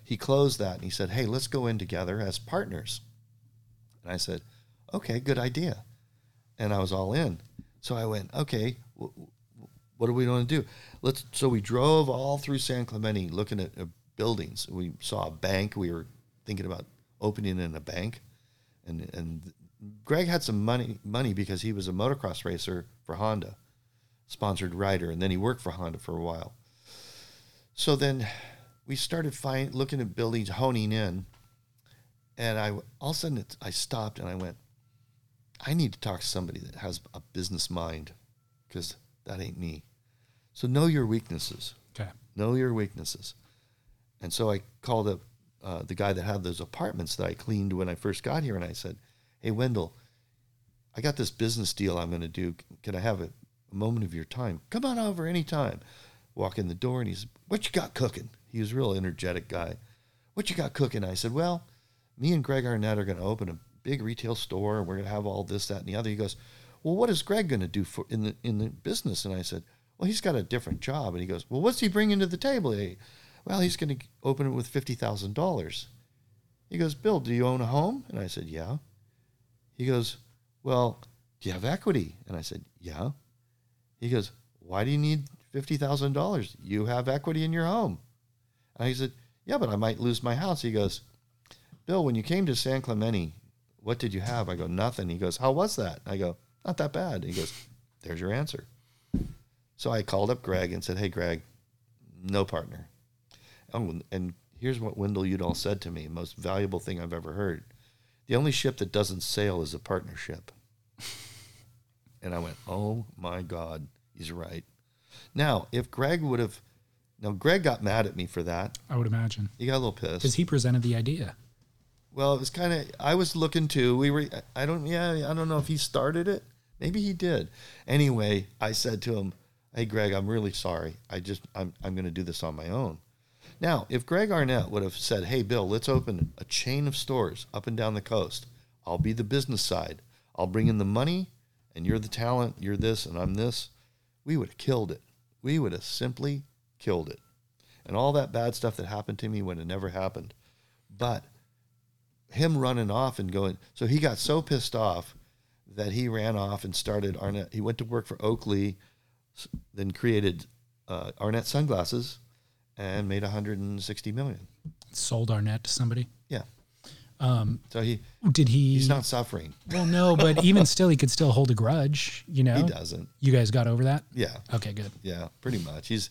He closed that and he said, Hey, let's go in together as partners. And I said, Okay, good idea. And I was all in. So I went, Okay, what are we going to do? Let's. So we drove all through San Clemente looking at uh, buildings. We saw a bank. We were thinking about opening in a bank. And, and Greg had some money money because he was a motocross racer for Honda, sponsored rider, and then he worked for Honda for a while. So then we started find, looking at buildings, honing in, and I all of a sudden it, I stopped and I went, I need to talk to somebody that has a business mind, because that ain't me. So know your weaknesses. Okay. Know your weaknesses. And so I called up uh, the guy that had those apartments that I cleaned when I first got here, and I said, hey, Wendell, I got this business deal I'm going to do. Can I have a, a, moment of your time? Come on over anytime. Walk in the door and he's, what you got cooking? He was a real energetic guy. What you got cooking? I said, well, me and Greg Arnette are going to open a big retail store and we're going to have all this, that, and the other. He goes, well, what is Greg going to do for in the in the business? And I said, well, he's got a different job. And he goes, well, what's he bringing to the table? Well, he's going to open it with fifty thousand dollars. He goes, Bill, do you own a home? And I said, yeah. He goes, Well, do you have equity? And I said, Yeah. He goes, Why do you need $50,000? You have equity in your home. And I said, Yeah, but I might lose my house. He goes, Bill, when you came to San Clemente, what did you have? I go, Nothing. He goes, How was that? I go, Not that bad. He goes, There's your answer. So I called up Greg and said, Hey, Greg, no partner. Oh, and here's what Wendell Udall said to me, most valuable thing I've ever heard. The only ship that doesn't sail is a partnership. and I went, oh my God, he's right. Now, if Greg would have, now Greg got mad at me for that. I would imagine. He got a little pissed. Because he presented the idea. Well, it was kind of, I was looking too. We were, I don't, yeah, I don't know if he started it. Maybe he did. Anyway, I said to him, hey, Greg, I'm really sorry. I just, I'm, I'm going to do this on my own. Now, if Greg Arnette would have said, hey, Bill, let's open a chain of stores up and down the coast, I'll be the business side. I'll bring in the money, and you're the talent, you're this, and I'm this, we would have killed it. We would have simply killed it. And all that bad stuff that happened to me would have never happened. But him running off and going, so he got so pissed off that he ran off and started Arnette. He went to work for Oakley, then created uh, Arnette Sunglasses and made 160 million. Sold Arnette to somebody. Yeah. Um, so he did he? He's not suffering. Well, no, but even still, he could still hold a grudge. You know, he doesn't. You guys got over that? Yeah. Okay, good. Yeah, pretty much. He's.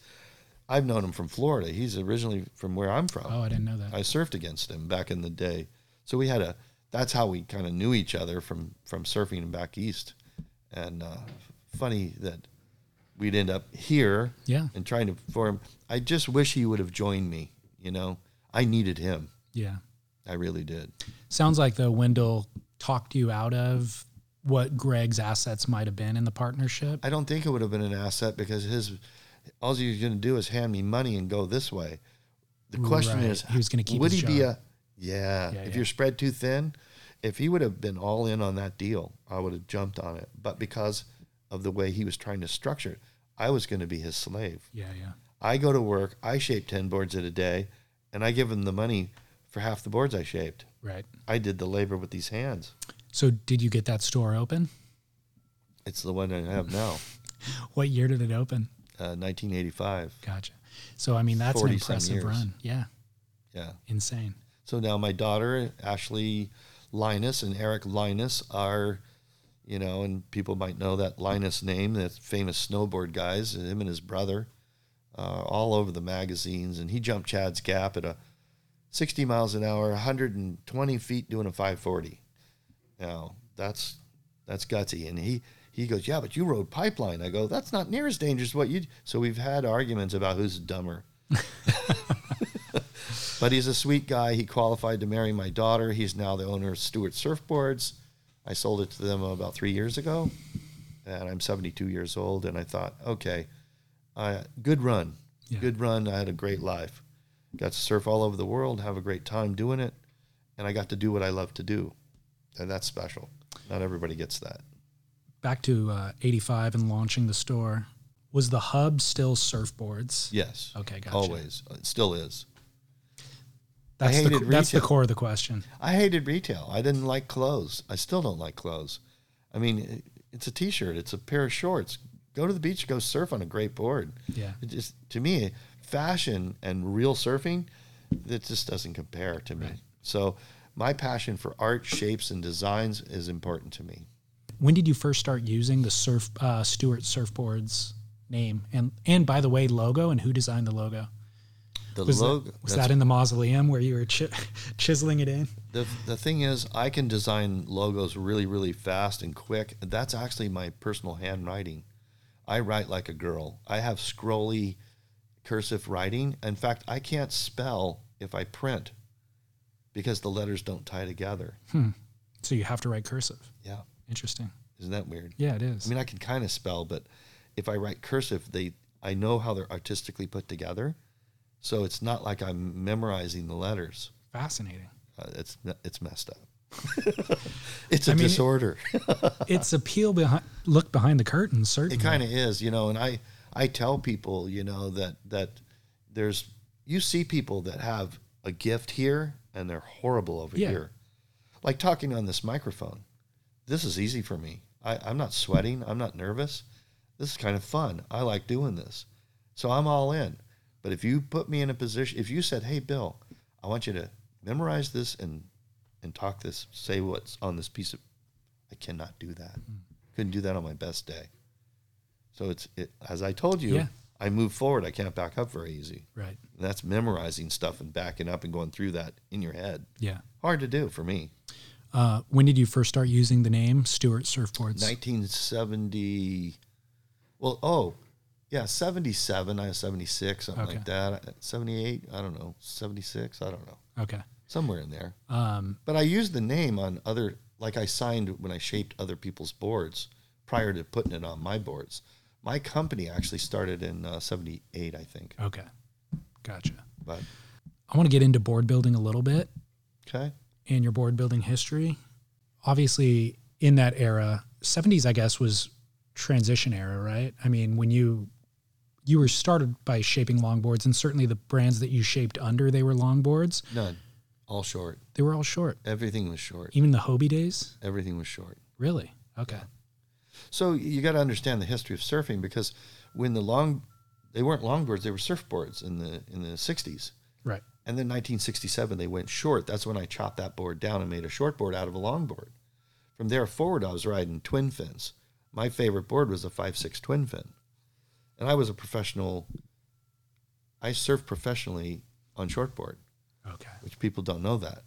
I've known him from Florida. He's originally from where I'm from. Oh, I didn't know that. I surfed against him back in the day, so we had a. That's how we kind of knew each other from from surfing back east, and uh, funny that we'd end up here yeah. and trying to form. I just wish he would have joined me. You know, I needed him. Yeah. I really did. Sounds like though Wendell talked you out of what Greg's assets might have been in the partnership. I don't think it would have been an asset because his all he's going to do is hand me money and go this way. The question right. is, he was going to keep. Would he job. be a? Yeah, yeah if yeah. you're spread too thin, if he would have been all in on that deal, I would have jumped on it. But because of the way he was trying to structure it, I was going to be his slave. Yeah, yeah. I go to work, I shape 10 boards at a day, and I give him the money for half the boards I shaped. Right. I did the labor with these hands. So, did you get that store open? It's the one I have now. what year did it open? Uh, 1985. Gotcha. So, I mean, that's an impressive run. Yeah. Yeah. Insane. So now my daughter, Ashley Linus, and Eric Linus are, you know, and people might know that Linus name, that famous snowboard guys, him and his brother. uh, all over the magazines, and he jumped Chad's Gap at a 60 miles an hour, 120 feet doing a 540. Now that's that's gutsy, and he he goes, yeah, but you rode pipeline. I go, that's not near as dangerous as what you. So we've had arguments about who's dumber. but he's a sweet guy. He qualified to marry my daughter. He's now the owner of Stewart Surfboards. I sold it to them about three years ago, and I'm 72 years old. And I thought, okay, uh, good run, Yeah. good run. I had a great life. Got to surf all over the world, have a great time doing it, and I got to do what I love to do, and that's special. Not everybody gets that. Back to uh, 85 and launching the store. Was the hub still surfboards? Yes. Okay, gotcha. Always. It still is. That's, the, hated that's the core of the question. I hated retail. I didn't like clothes. I still don't like clothes. I mean, it's a t-shirt. It's a pair of shorts. Go to the beach. Go surf on a great board. Yeah. It just to me, fashion and real surfing, it just doesn't compare to me. Right. So my passion for art, shapes, and designs is important to me. When did you first start using the surf uh, Stewart Surfboards name and and by the way logo and who designed the logo? The Was, logo. that, was that in the mausoleum where you were chi- chiseling it in? The, the thing is, I can design logos really, really fast and quick. That's actually my personal handwriting. I write like a girl. I have scrolly cursive writing. In fact, I can't spell if I print because the letters don't tie together. Hmm. So you have to write cursive. Yeah. Interesting. Isn't that weird? Yeah, it is. I mean, I can kind of spell, but if I write cursive, they I know how they're artistically put together. So it's not like I'm memorizing the letters. Fascinating. Uh, it's it's messed up. it's a I mean, disorder. it's a peel behind, look behind the curtain. Certainly. It kind of is, you know, and I I tell people, you know, that that there's you see people that have a gift here and they're horrible over Yeah. here. Like talking on this microphone. This is easy for me. I, I'm not sweating. I'm not nervous. This is kind of fun. I like doing this. So I'm all in. But if you put me in a position, if you said, "Hey, Bill, I want you to memorize this and and talk this, say what's on this piece of," I cannot do that. Couldn't do that on my best day. So it's it, as I told you, Yeah. I move forward. I can't back up very easy. Right. And that's memorizing stuff and backing up and going through that in your head. Yeah. Hard to do for me. Uh, when did you first start using the name Stewart Surfboards? 1970. Well, oh, yeah, 77. I was 76, something Okay. like that. 78. I don't know. 76. I don't know. Okay. Somewhere in there. Um, But I used the name on other, like I signed when I shaped other people's boards prior to putting it on my boards. My company actually started in uh, 78, I think. okay. Gotcha. But, I want to get into board building a little bit okay. and your board building history. Obviously, in that era, 70s, I guess, was transition era, right? I mean, when you you were started by shaping longboards, and certainly the brands that you shaped under they were longboards. None. All short. They were all short. Everything was short. Even the Hobie days, Everything was short. really? Okay. So you got to understand the history of surfing because when the long, they weren't longboards, they were surfboards in the in the 60s. Right. And then 1967 they went short. That's when I chopped that board down and made a short board out of a longboard. From there forward, I was riding twin fins. My favorite board was a five six twin fin, and I was a professional. I surfed professionally on shortboard, Okay. which people don't know that.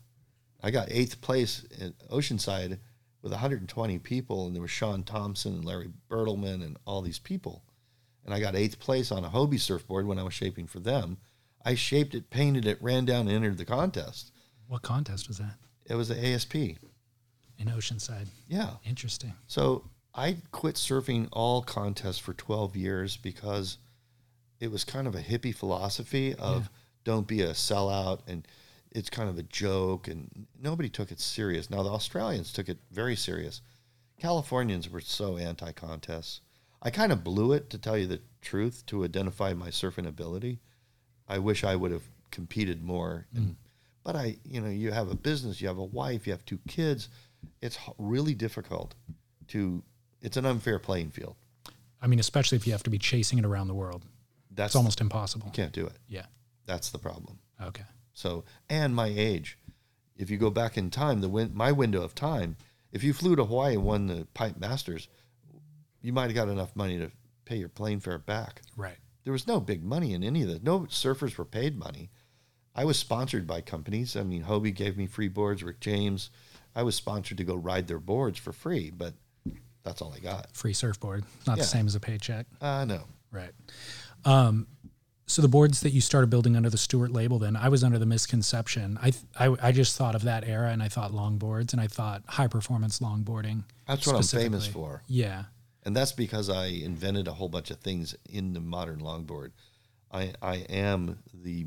I got eighth place in Oceanside with 120 people, and there was Shaun Tomson and Larry Bertlemann and all these people. And I got eighth place on a Hobie surfboard when I was shaping for them. I shaped it, painted it, ran down, and entered the contest. What contest was that? It was the ASP. In Oceanside. Yeah. Interesting. So I quit surfing all contests for 12 years because it was kind of a hippie philosophy of don't be a sellout and it's kind of a joke and nobody took it serious. Now the Australians took it very serious. Californians were so anti-contests. I kind of blew it to tell you the truth to identify my surfing ability. I wish I would have competed more. And, mm. but I, you know, you have a business, you have a wife, you have two kids. It's really difficult to. It's an unfair playing field. I mean, especially if you have to be chasing it around the world. That's It's almost impossible. you can't do it. Yeah. That's the problem. Okay. So, and my age. If you go back in time, the win- my window of time. If you flew to Hawaii and won the Pipe Masters, you might have got enough money to pay your plane fare back. Right. there was no big money in any of this. No surfers were paid money. I was sponsored by companies. I mean, Hobie gave me free boards. Rick James, I was sponsored to go ride their boards for free, but that's all I got. Free surfboard, not Yeah. the same as a paycheck. Uh, no. Right. Um, so the boards that you started building under the Stewart label, then I was under the misconception. I, I I just thought of that era, and I thought longboards, and I thought high performance longboarding. That's what I'm famous for. Yeah. And that's because I invented a whole bunch of things in the modern longboard. I, I am the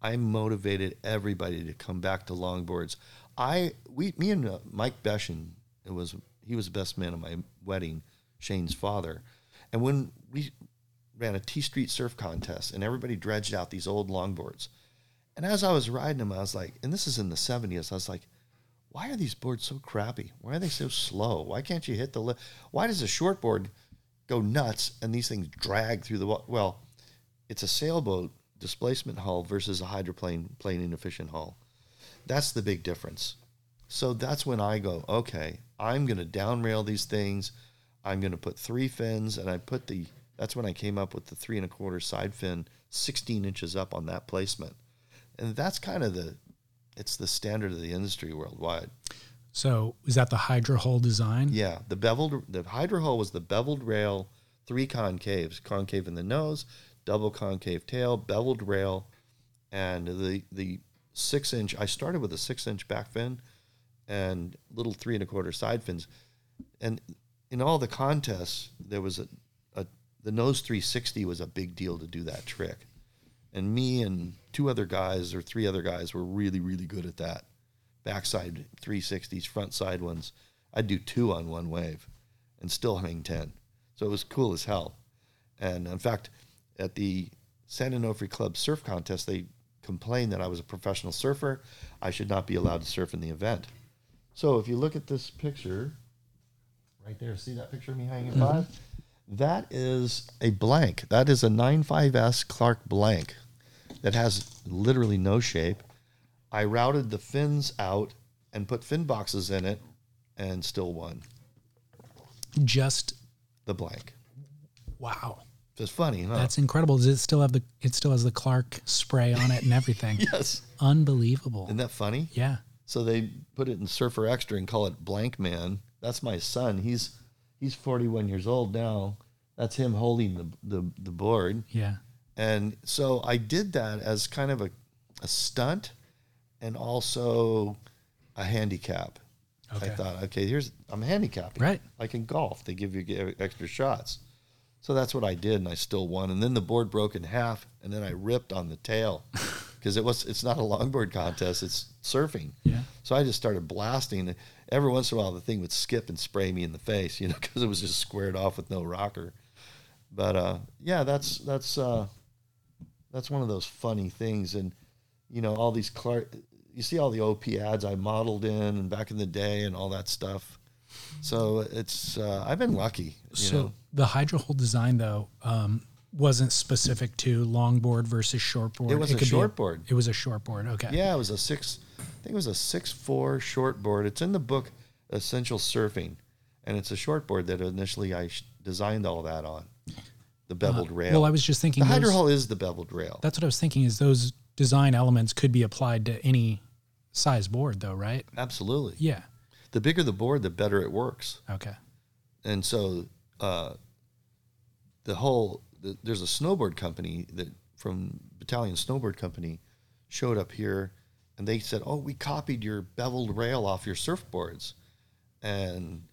I motivated everybody to come back to longboards. I we me and uh, Mike Beschen it was he was the best man at my wedding, Shane's father, and when we ran a T Street surf contest and everybody dredged out these old longboards, and as I was riding them, I was like, and this is in the seventies, I was like, why are these boards so crappy? Why are they so slow? Why can't you hit the li- Why does a shortboard go nuts and these things drag through the wa- well? It's a sailboat displacement hull versus a hydroplane plane inefficient hull. That's the big difference. So that's when I go, okay, I'm going to downrail these things. I'm going to put three fins, and I put the. That's when I came up with the three and a quarter side fin, 16 inches up on that placement, and that's kind of the. It's the standard of the industry worldwide. So is that the Hydro hull design? Yeah, the beveled the hydro hull was the beveled rail, three concaves, concave in the nose, double concave tail, beveled rail, and the the six inch. I started with a six inch back fin, and little three and a quarter side fins, and in all the contests there was a, a the nose 360 was a big deal to do that trick, and me and two other guys or three other guys were really really good at that backside 360s, front side ones. I'd do two on one wave and still hang 10. So it was cool as hell. And in fact, at the San Onofre Club surf contest, they complained that I was a professional surfer. I should not be allowed to surf in the event. So if you look at this picture, right there, see that picture of me hanging mm-hmm. five? That is a blank. That is a 95S Clark blank that has literally no shape. I routed the fins out and put fin boxes in it and still won Just the blank. wow. It's funny, huh? That's incredible. Does it still have the it still has the Clark spray on it and everything? yes. Unbelievable. Isn't that funny? yeah. So they put it in Surfer Extra and call it Blank Man. That's my son. He's he's 41 years old now. That's him holding the the, the board. Yeah. And so I did that as kind of a, a stunt and also a handicap. Okay. I thought, okay, here's I'm handicapping. Right. Like in golf, they give you extra shots. So that's what I did, and I still won. And then the board broke in half, and then I ripped on the tail because it was it's not a longboard contest; it's surfing. Yeah. So I just started blasting. Every once in a while, the thing would skip and spray me in the face, you know, because it was just squared off with no rocker. But uh, yeah, that's that's uh, that's one of those funny things, and you know, all these Clark. You see all the OP ads I modeled in and back in the day, and all that stuff. So it's uh, I've been lucky. You So know? the Hydro hull design though um, wasn't specific to longboard versus shortboard. It was a could be shortboard. it was a shortboard. Okay. Yeah, it was a six. I think it was a six four short board. It's in the book Essential Surfing, and it's a short board that initially I designed all that on. The beveled rail. Uh, Well, I was just thinking the hydro hull is the beveled rail. that's what I was thinking. Is those design elements could be applied to any size board though, right? Absolutely. Yeah. The bigger the board, the better it works. Okay. And so, uh, the whole the, there's a snowboard company that from Battalion Snowboard Company showed up here, and they said, "Oh, we copied your beveled rail off your surfboards," and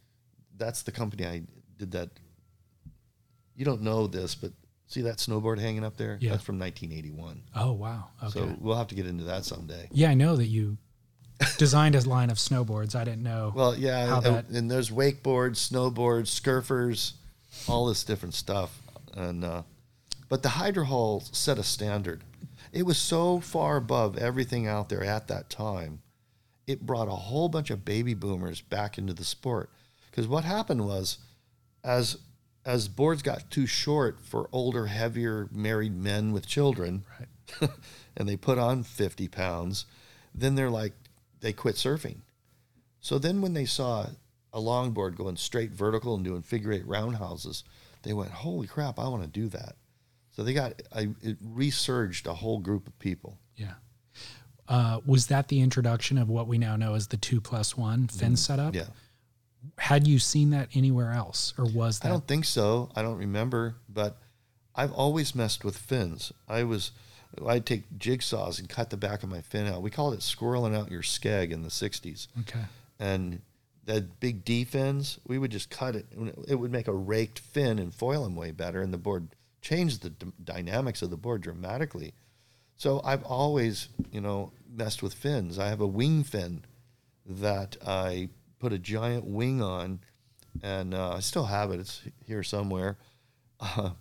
that's the company I did that. You don't know this, but see that snowboard hanging up there? Yeah. That's from 1981. Oh wow. Okay. So we'll have to get into that someday. yeah, I know that you designed a line of snowboards. I didn't know. Well, yeah, How and, that- and there's wakeboards, snowboards, surfers, all this different stuff, and uh, but the hydro hull set a standard. It was so far above everything out there at that time. It brought a whole bunch of baby boomers back into the sport because what happened was, as as boards got too short for older, heavier married men with children, Right. and they put on 50 pounds, then they're like, they quit surfing. So then when they saw a longboard going straight vertical and doing figure eight roundhouses, they went, "Holy crap, I want to do that." So they got I it resurged a whole group of people. Yeah. Uh, was that the introduction of what we now know as the two plus one fin setup? Yeah. Had you seen that anywhere else, or was that? I don't think so. I don't remember, but I've always messed with fins. I was I'd take jigsaws and cut the back of my fin out. We called it squirreling out your skeg in the 60s. Okay. And that big D fins, we would just cut it. It would make a raked fin and foil them way better, and the board changed the d- dynamics of the board dramatically. So I've always, you know, messed with fins. I have a wing fin that I put a giant wing on, and uh, I still have it. It's here somewhere, uh,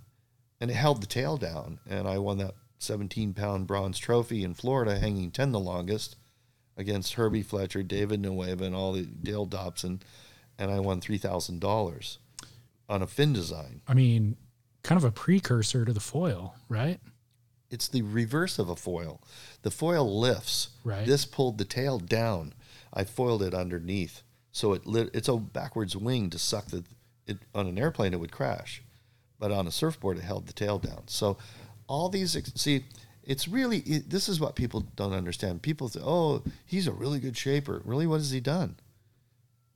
and it held the tail down. And I won that 17 pound bronze trophy in Florida, hanging 10 the longest, against Herbie Fletcher, David Nuuhiwa, and all the Dale Dobson, and I won three thousand dollars on a fin design. I mean, kind of a precursor to the foil, right? It's the reverse of a foil. The foil lifts. Right. This pulled the tail down. I foiled it underneath, so it lit, it's a backwards wing to suck the. It on an airplane it would crash, but on a surfboard it held the tail down. So all these see. It's really it, this is what people don't understand. People say, "Oh, he's a really good shaper." Really, what has he done?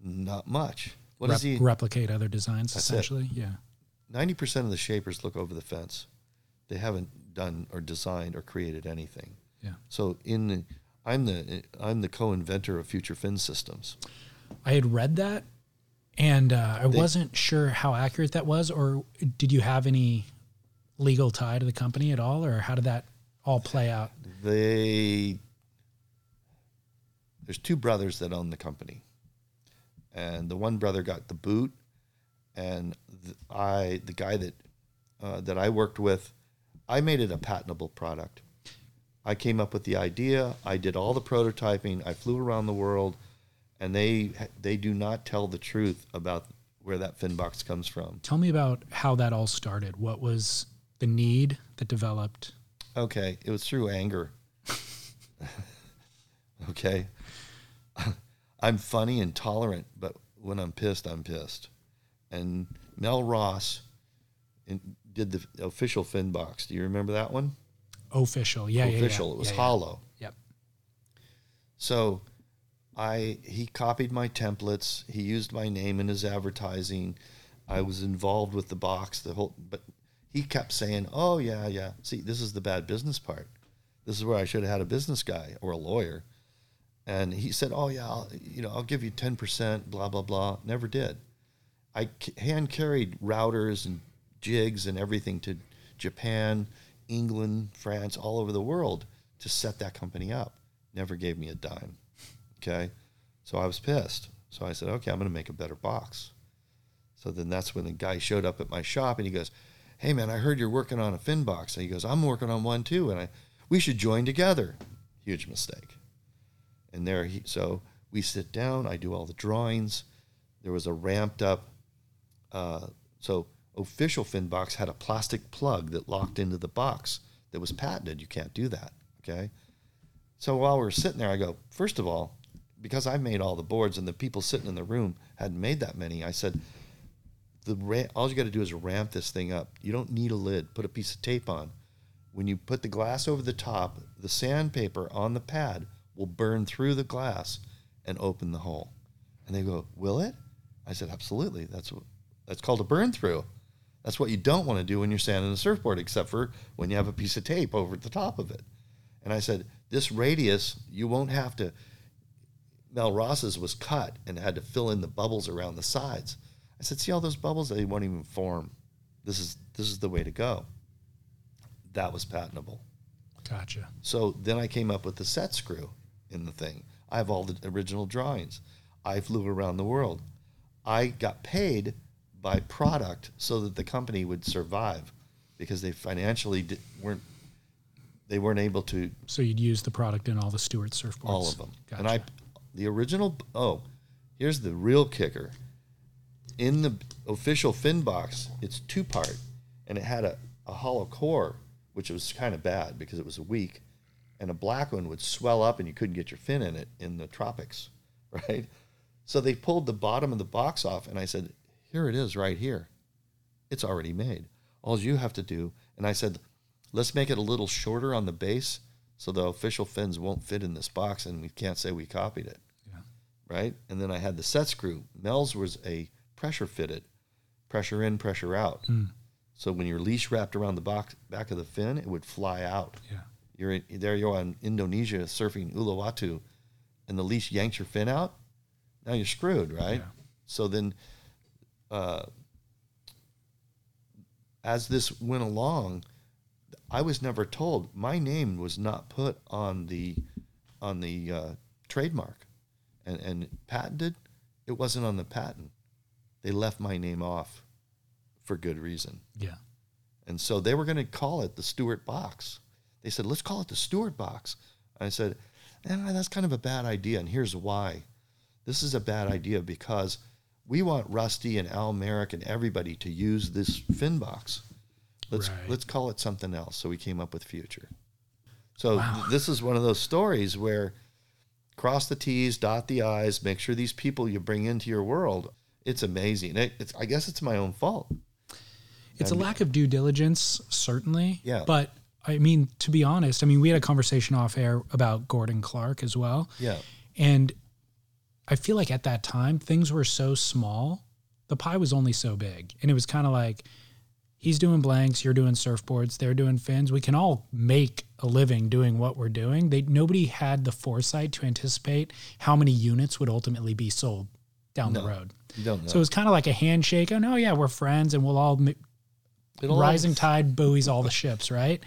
Not much. What Rep- is he? replicate other designs, That's it. essentially. Yeah. Ninety percent of the shapers look over the fence. They haven't done or designed or created anything. Yeah. So in the, I'm the I'm the co-inventor of future fin systems. I had read that, and uh, I They- wasn't sure how accurate that was, or did you have any legal tie to the company at all, or how did that all play out? They there's two brothers that own the company, and the one brother got the boot, and th I the guy that uh, that I worked with, I made it a patentable product. I came up with the idea. I did all the prototyping. I flew around the world, and they they do not tell the truth about where that fin box comes from. Tell me about how that all started. What was the need that developed? Okay, it was through anger. okay. I'm funny and tolerant, but when I'm pissed, I'm pissed. And Mel Ross in, did the official fin box. Do you remember that one? Official, yeah, yeah, official. yeah, it was yeah, yeah. hollow. Yep. So I he copied my templates. He used my name in his advertising. I was involved with the box, the whole but he kept saying, "Oh yeah, yeah. See, this is the bad business part. This is where I should have had a business guy or a lawyer." And he said, "Oh yeah, I'll, you know, I'll give you 10%, blah blah blah." Never did. I hand carried routers and jigs and everything to Japan, England, France, all over the world to set that company up. Never gave me a dime. Okay. So I was pissed. So I said, okay, I'm going to make a better box. So then that's when the guy showed up at my shop and he goes, hey man, I heard you're working on a fin box. And he goes, I'm working on one too. And I, we should join together. Huge mistake. And there he, so we sit down, I do all the drawings. There was a ramped up, uh, so official fin box had a plastic plug that locked into the box that was patented. You can't do that. Okay. So while we are sitting there, I go, first of all, because I made all the boards and the people sitting in the room hadn't made that many, I said, the ra- all you got to do is ramp this thing up. You don't need a lid. Put a piece of tape on. When you put the glass over the top, the sandpaper on the pad will burn through the glass and open the hole. And they go, "Will it?" I said, "Absolutely. That's what that's called a burn through. That's what you don't want to do when you're sanding a surfboard, except for when you have a piece of tape over the top of it." And I said, "This radius, you won't have to." Mel Ross's was cut and had to fill in the bubbles around the sides. I said, "See all those bubbles? They won't even form. This is this is the way to go." That was patentable. Gotcha. So then I came up with the set screw in the thing. I have all the original drawings. I flew around the world. I got paid by product so that the company would survive because they financially di- weren't they weren't able to So you'd use the product in all the Stewart surfboards. all of them. Gotcha. And I, the original. Oh, here's the real kicker. In the official fin box, it's two part, and it had a, a hollow core, which was kind of bad because it was weak, and a black one would swell up and you couldn't get your fin in it in the tropics, right? So they pulled the bottom of the box off, and I said, "Here it is, right here. It's already made. All you have to do, and I said, let's make it a little shorter on the base so the official fins won't fit in this box and we can't say we copied it. Yeah. Right? And then I had the set screw. Mel's was a pressure fitted, pressure in, pressure out. So when your leash wrapped around the box, back of the fin, it would fly out. Yeah. You're in, there. You're on Indonesia surfing Uluwatu, and the leash yanks your fin out. Now you're screwed, right? Yeah. So then, uh, as this went along, I was never told. My name was not put on the on the uh, trademark, and and patented. It wasn't on the patent. They left my name off for good reason. Yeah. And so they were going to call it the Stewart box. They said, let's call it the Stewart box. I said, eh, that's kind of a bad idea. And here's why. This is a bad idea because we want Rusty and Al Merrick and everybody to use this fin box. Let's Right. let's call it something else. So we came up with Future. So Wow. th- this is one of those stories where cross the T's, dot the I's, make sure these people you bring into your world. It's amazing. It, it's I guess it's my own fault. It's a lack of due diligence, certainly. Yeah. But I mean, to be honest, I mean, we had a conversation off air about Gordon Clark as well. Yeah. And I feel like at that time, things were so small, the pie was only so big. And it was kind of like, he's doing blanks, you're doing surfboards, they're doing fins. We can all make a living doing what we're doing. They nobody had the foresight to anticipate how many units would ultimately be sold down the road. You don't know. So it was kind of like a handshake. Oh no, yeah, we're friends, and we'll all It'll all- rising tide buoys all the ships, right?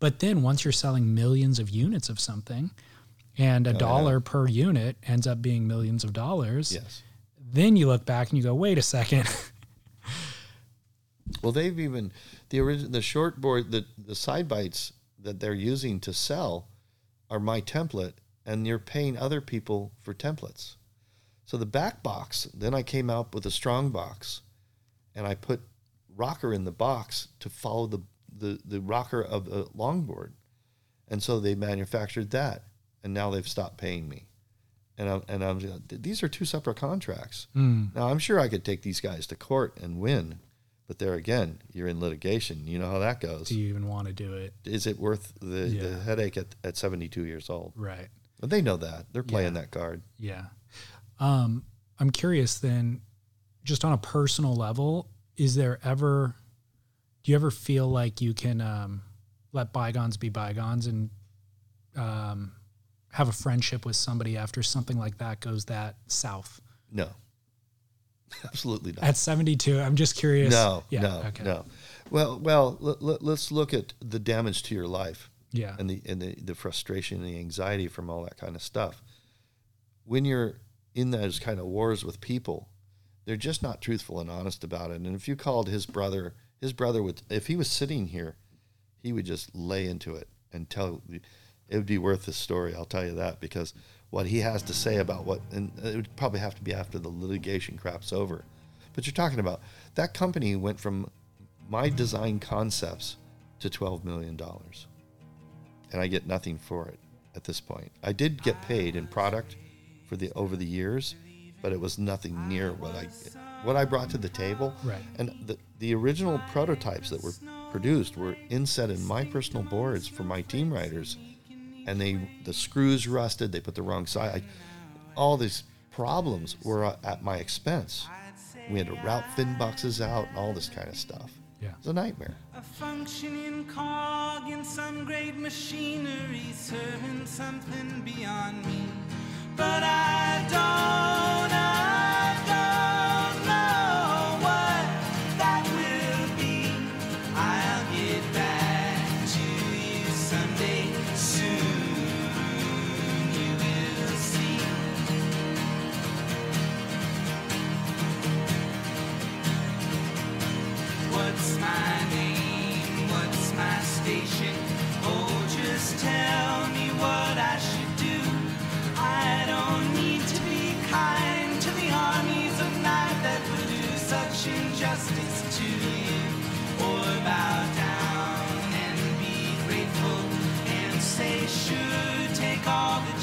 But then once you're selling millions of units of something, and a Oh, yeah. dollar per unit ends up being millions of dollars, Yes. then you look back and you go, wait a second. Well, they've even the original the short board the the side bites that they're using to sell are my template, and you're paying other people for templates. So the back box, then I came out with a strong box, and I put rocker in the box to follow the the, the rocker of the longboard, and so they manufactured that, and now they've stopped paying me. And I'm, and I'm these are two separate contracts. Hmm. Now I'm sure I could take these guys to court and win, but there again, you're in litigation. You know how that goes. Do you even want to do it? Is it worth the, the headache at, at 72 years old? Right. But they know that. They're playing Yeah. that card. Yeah. Um, I'm curious then, just on a personal level, is there ever, do you ever feel like you can um, let bygones be bygones and um, have a friendship with somebody after something like that goes that south? No. Absolutely not. At 72, I'm just curious. No, Yeah. no, okay. no. Well, well, let, let, let's look at the damage to your life Yeah. and the and the, the frustration and the anxiety from all that kind of stuff. When you're in those kind of wars with people, they're just not truthful and honest about it. And if you called his brother, his brother would, if he was sitting here, he would just lay into it and tell. It would be worth the story. I'll tell you that because what he has to say about what, and it would probably have to be after the litigation crap's over. But you're talking about that company went from my design concepts to twelve million dollars and I get nothing for it at this point. I did get paid in product for the over the years, but it was nothing near what I what I brought to the table. Right. And the the original prototypes that were produced were inset in my personal boards for my team riders, and they the screws rusted. They put the wrong side. I, all these problems were uh, at my expense. We had to route fin boxes out and all this kind of stuff. Yeah. It's a nightmare. A functioning cog in some great machinery serving something beyond me. But I don't, sure,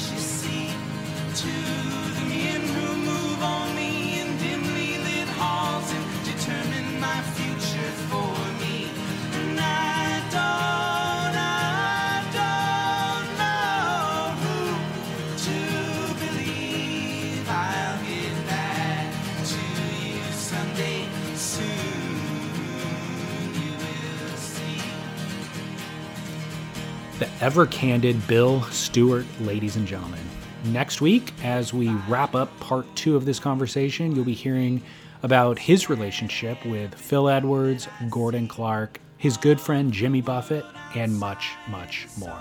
ever candid Bill Stewart, ladies and gentlemen. Next week, as we wrap up part two of this conversation, you'll be hearing about his relationship with Phil Edwards, Gordon Clark, his good friend Jimmy Buffett, and much, much more.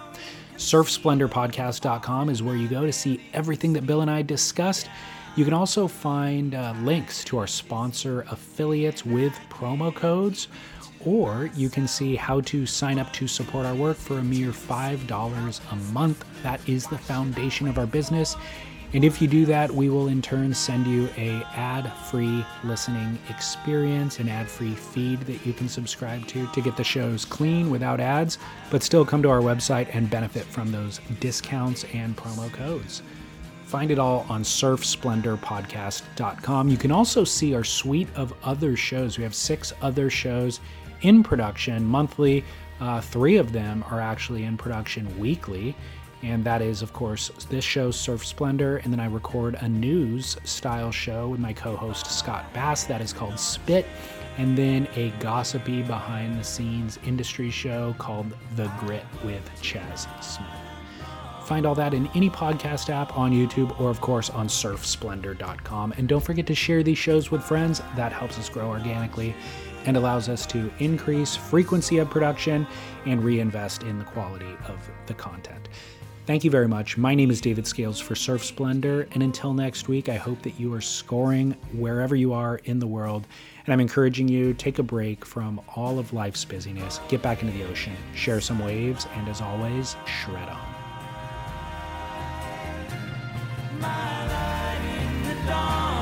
SurfSplendorPodcast.com is where you go to see everything that Bill and I discussed. You can also find uh, links to our sponsor affiliates with promo codes, or you can see how to sign up to support our work for a mere $5 a month. That is the foundation of our business. And if you do that, we will in turn send you a ad-free listening experience, an ad-free feed that you can subscribe to to get the shows clean without ads, but still come to our website and benefit from those discounts and promo codes. Find it all on surfsplendorpodcast.com. You can also see our suite of other shows. We have six other shows in production monthly. Uh, three of them are actually in production weekly. And that is, of course, this show, Surf Splendor. And then I record a news style show with my co host, Scott Bass. That is called Spit. And then a gossipy behind the scenes industry show called The Grit with Chas Smith. Find all that in any podcast app on YouTube or, of course, on surfsplendor.com. And don't forget to share these shows with friends. That helps us grow organically and allows us to increase frequency of production and reinvest in the quality of the content. Thank you very much. My name is David Scales for Surf Splendor, and until next week, I hope that you are scoring wherever you are in the world. And I'm encouraging you take a break from all of life's busyness, get back into the ocean, share some waves, and as always, shred on. My light in the dawn.